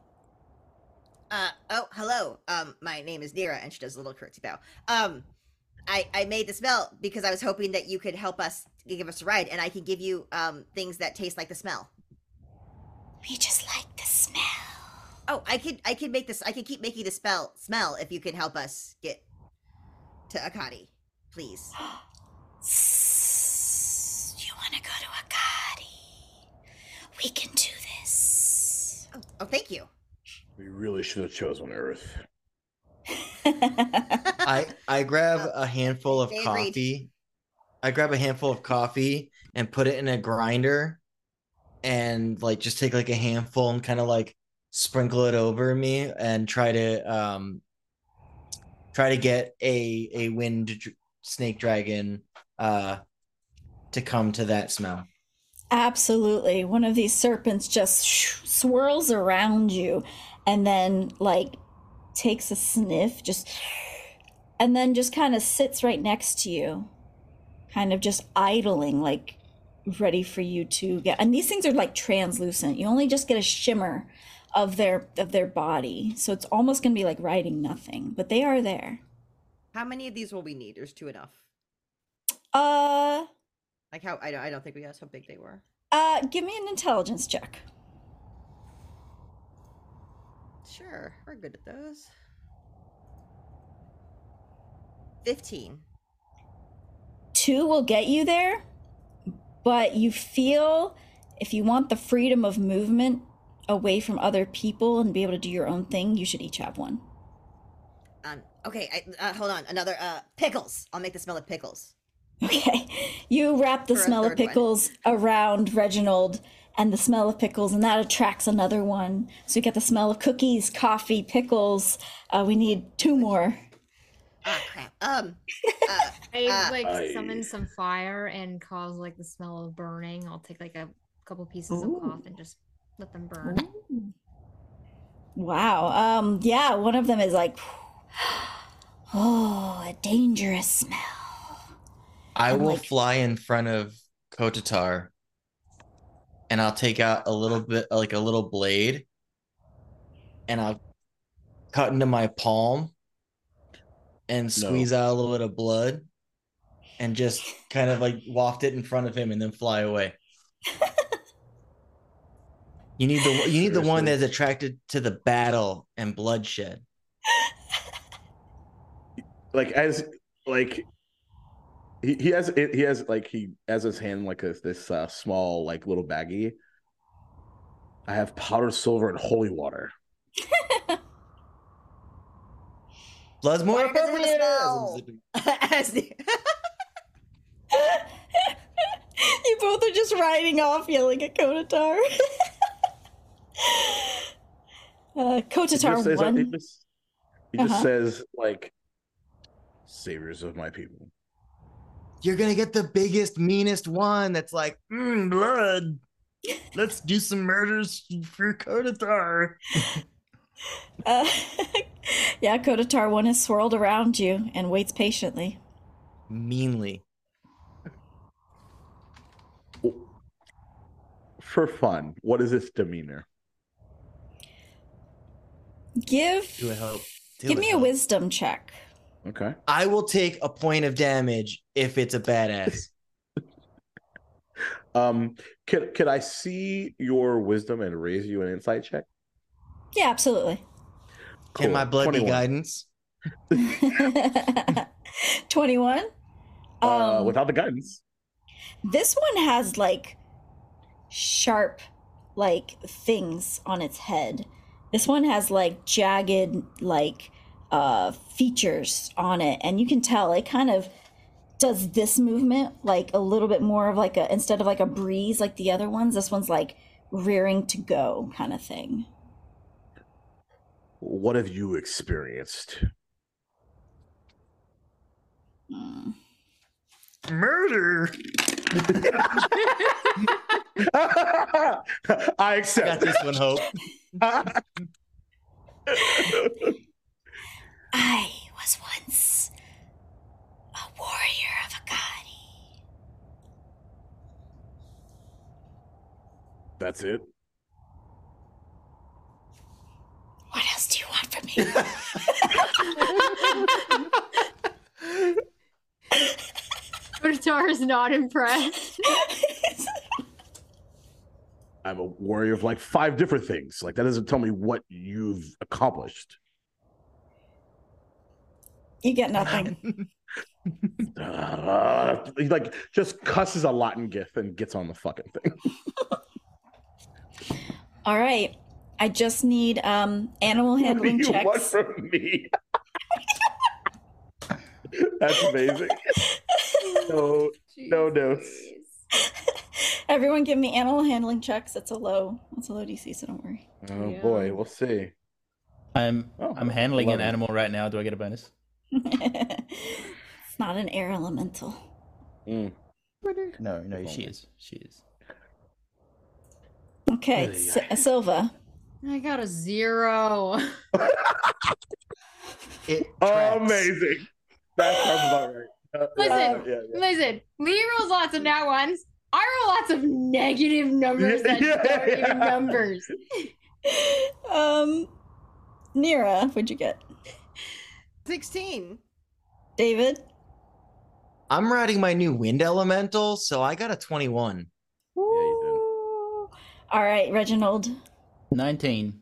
Uh oh, hello. Um, my name is Nira, and she does a little curtsy bow. Um, I I made the smell because I was hoping that you could help us give us a ride, and I can give you um things that taste like the smell. we just like the smell Oh, I could I could make this. I could keep making the spell smell if you can help us get to Akadi, please. You want to go to akadi we can do this Oh, oh thank you. We really should have chosen Earth. I I grab a handful of They agreed. coffee. I grab a handful of coffee and put it in a grinder and like just take like a handful and kind of like sprinkle it over me and try to um try to get a a wind dr- snake dragon uh to come to that smell. Absolutely. One of these serpents just swirls around you and then, like, takes a sniff, just, and then just kind of sits right next to you, kind of just idling, like, ready for you to get. And these things are like translucent. You only just get a shimmer of their of their body so it's almost going to be like riding nothing but they are there How many of these will we need? There's two enough. uh Like how I don't I don't think we asked how big they were. uh give me an intelligence check Sure, we're good at those. Fifteen. two will get you there, but you feel if you want the freedom of movement away from other people and be able to do your own thing, you should each have one. Um, okay, I, uh, hold on. Another uh, pickles. I'll make the smell of pickles. Okay. You wrap the For smell of third one. pickles around Reginald and the smell of pickles, and that attracts another one. So you get the smell of cookies, coffee, pickles. Uh, we need two more. Ah, crap. Um, uh, I Uh, like I- summon some fire and cause like the smell of burning. I'll take like a couple pieces Ooh. of cloth and just let them burn. Wow. Um, yeah, one of them is like, oh, a dangerous smell. I And, will like- fly in front of Kotatar and I'll take out a little bit like a little blade and I'll cut into my palm and squeeze out a little bit of blood and just kind of like waft it in front of him and then fly away. You need the you need the one that's attracted to the battle and bloodshed. like as like he, he has he has like he has his hand like this this uh, small like little baggie. I have powdered silver and holy water. Blood's more Why does it appropriate. smell? as the you both are just riding off yelling at Kotatar. uh, He just Kotatar says, he one. just, he just Uh-huh. says like saviors of my people. You're gonna get the biggest, meanest one that's like, mm, blood. Let's do some murders for Kotatar. Uh, yeah, Kotatar one is swirled around you and waits patiently. Meanly. For fun, what is its demeanor? Give Do it help. Do give it me a wisdom check. Okay. I will take a point of damage if it's a badass. Um, could could I see your wisdom and raise you an insight check? Yeah, absolutely. Can my blood be 21. guidance? 21. Uh, Um, without the guidance. This one has like sharp, like things on its head. This one has like jagged, like uh features on it, and you can tell it kind of does this movement like a little bit more of like a instead of like a breeze like the other ones. This one's like rearing to go kind of thing. What have you experienced? Hmm. Murder. I I accept. got this one, Hope. I was once a warrior of Agani. That's it. What else do you want from me? Kotatar is not impressed. I'm a warrior of like five different things. Like that doesn't tell me what you've accomplished. You get nothing. Uh, he like just cusses a lot in Gith and gets on the fucking thing. All right. I just need um animal handling What do you want checks. from me? That's amazing. No, no notes. Everyone give me animal handling checks. That's a low. That's a low DC, so don't worry. Oh Yeah. boy, we'll see. I'm Oh, I'm handling an 11. animal right now. Do I get a bonus? It's not an air elemental. Mm. No, no, she is. She is. Okay, Ay, S- Silva. I got a zero. It tracks. Amazing. That sounds about right. Uh, Listen, yeah, yeah, yeah. Listen, Lee rolls lots of nat ones. I roll lots of negative numbers that Yeah. aren't even numbers. Um, Nira, what'd you get? 16. David. I'm riding my new wind elemental, so I got a 21. Ooh. All right, Reginald Nineteen.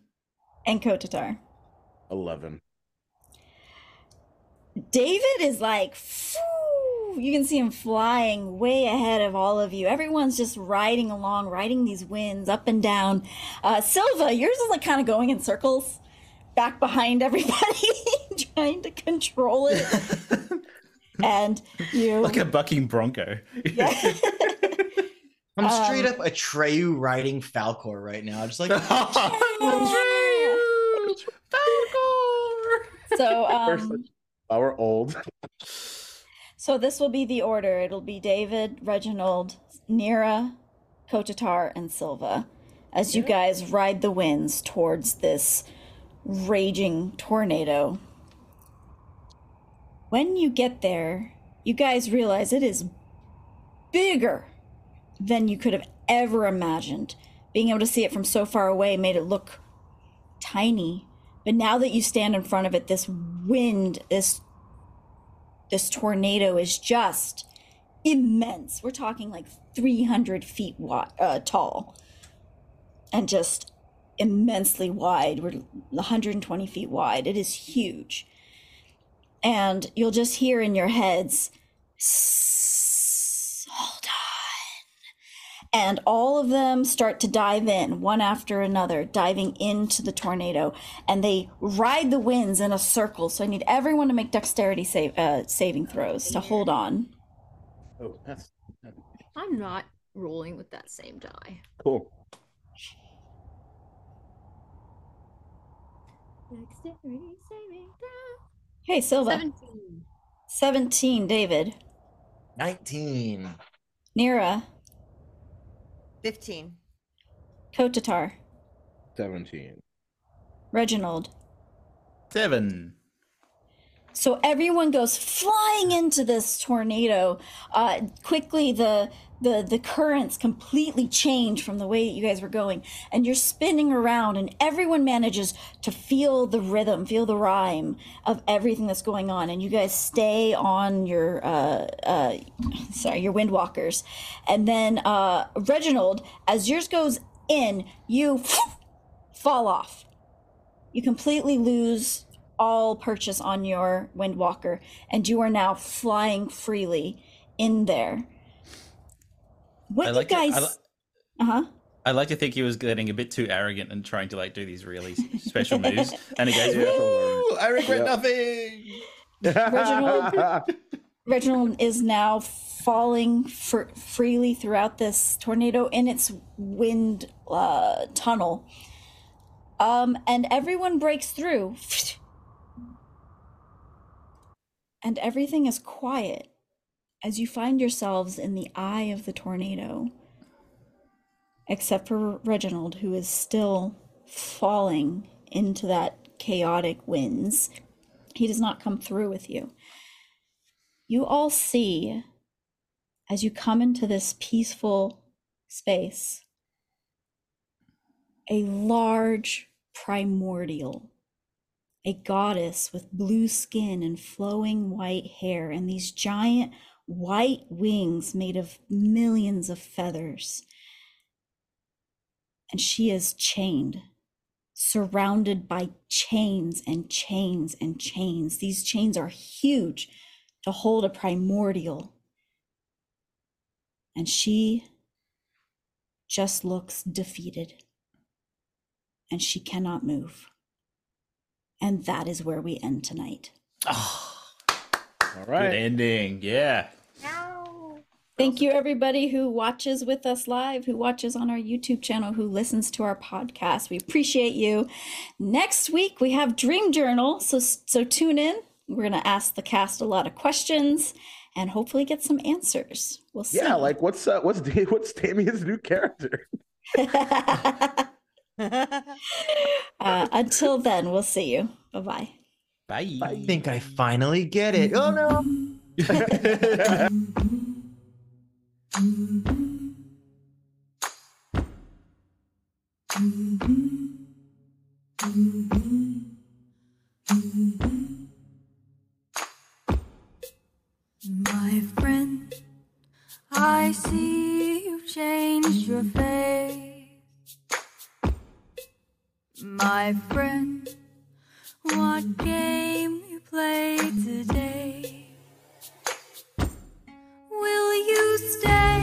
and Kotatar. Eleven. David is like, phew, you can see him flying way ahead of all of you. Everyone's just riding along, riding these winds up and down. Uh, Silva, yours is like kind of going in circles back behind everybody, trying to control it. and you like a bucking bronco. I'm straight Um, up Atreyu riding Falkor right now. I'm just like so First, um our old. so this will be the order. It'll be David, Reginald, Nira, Kotatar, and Silva as you guys ride the winds towards this raging tornado. When you get there, you guys realize it is bigger than you could have ever imagined. Being able to see it from so far away made it look tiny. But now that you stand in front of it, this wind, this this tornado is just immense. We're talking like 300 feet wi- uh, tall and just immensely wide. We're 120 feet wide. It is huge. And you'll just hear in your heads, hold on. And all of them start to dive in, one after another, diving into the tornado. And they ride the winds in a circle. So I need everyone to make dexterity save, uh, saving throws to hold on. Oh, that's I'm not rolling with that same die. cool. Dexterity saving throw. Hey, Silva. 17. 17, David. 19. Nira. 15. Kotatar. 17. Reginald. Seven. So everyone goes flying into this tornado. Uh, quickly, the the the currents completely change from the way you guys were going, and you're spinning around, and everyone manages to feel the rhythm, feel the rhyme of everything that's going on, and you guys stay on your uh, uh, sorry, your windwalkers, and then uh, Reginald, as yours goes in, you fall off you completely lose all purchase on your windwalker and you are now flying freely in there. What I you like to- I guys li- uh-huh. I like to think he was getting a bit too arrogant and trying to like do these really special moves. And he goes, "Woo, I regret nothing. Reginald- reginald is now falling fr- freely throughout this tornado in its wind uh, tunnel. Um, and everyone breaks through and everything is quiet as you find yourselves in the eye of the tornado, except for Reginald, who is still falling into that chaotic winds. He does not come through with you. You all see, as you come into this peaceful space, a large primordial a goddess with blue skin and flowing white hair and these giant white wings made of millions of feathers. And she is chained, surrounded by chains and chains and chains. These chains are huge to hold a primordial. And she just looks defeated. And she cannot move. And that is where we end tonight. Oh, All good ending. Yeah. Thank you, everybody who watches with us live, who watches on our YouTube channel, who listens to our podcast. We appreciate you. Next week we have Dream Journal, so so tune in. We're gonna ask the cast a lot of questions and hopefully get some answers. We'll see. Yeah, like what's uh, what's what's Damien's new character? uh, until then, we'll see you. Bye bye. Bye. I think I finally get it. Oh no. My friend, I see you've changed your face. My friend, what game you play today? Will you stay?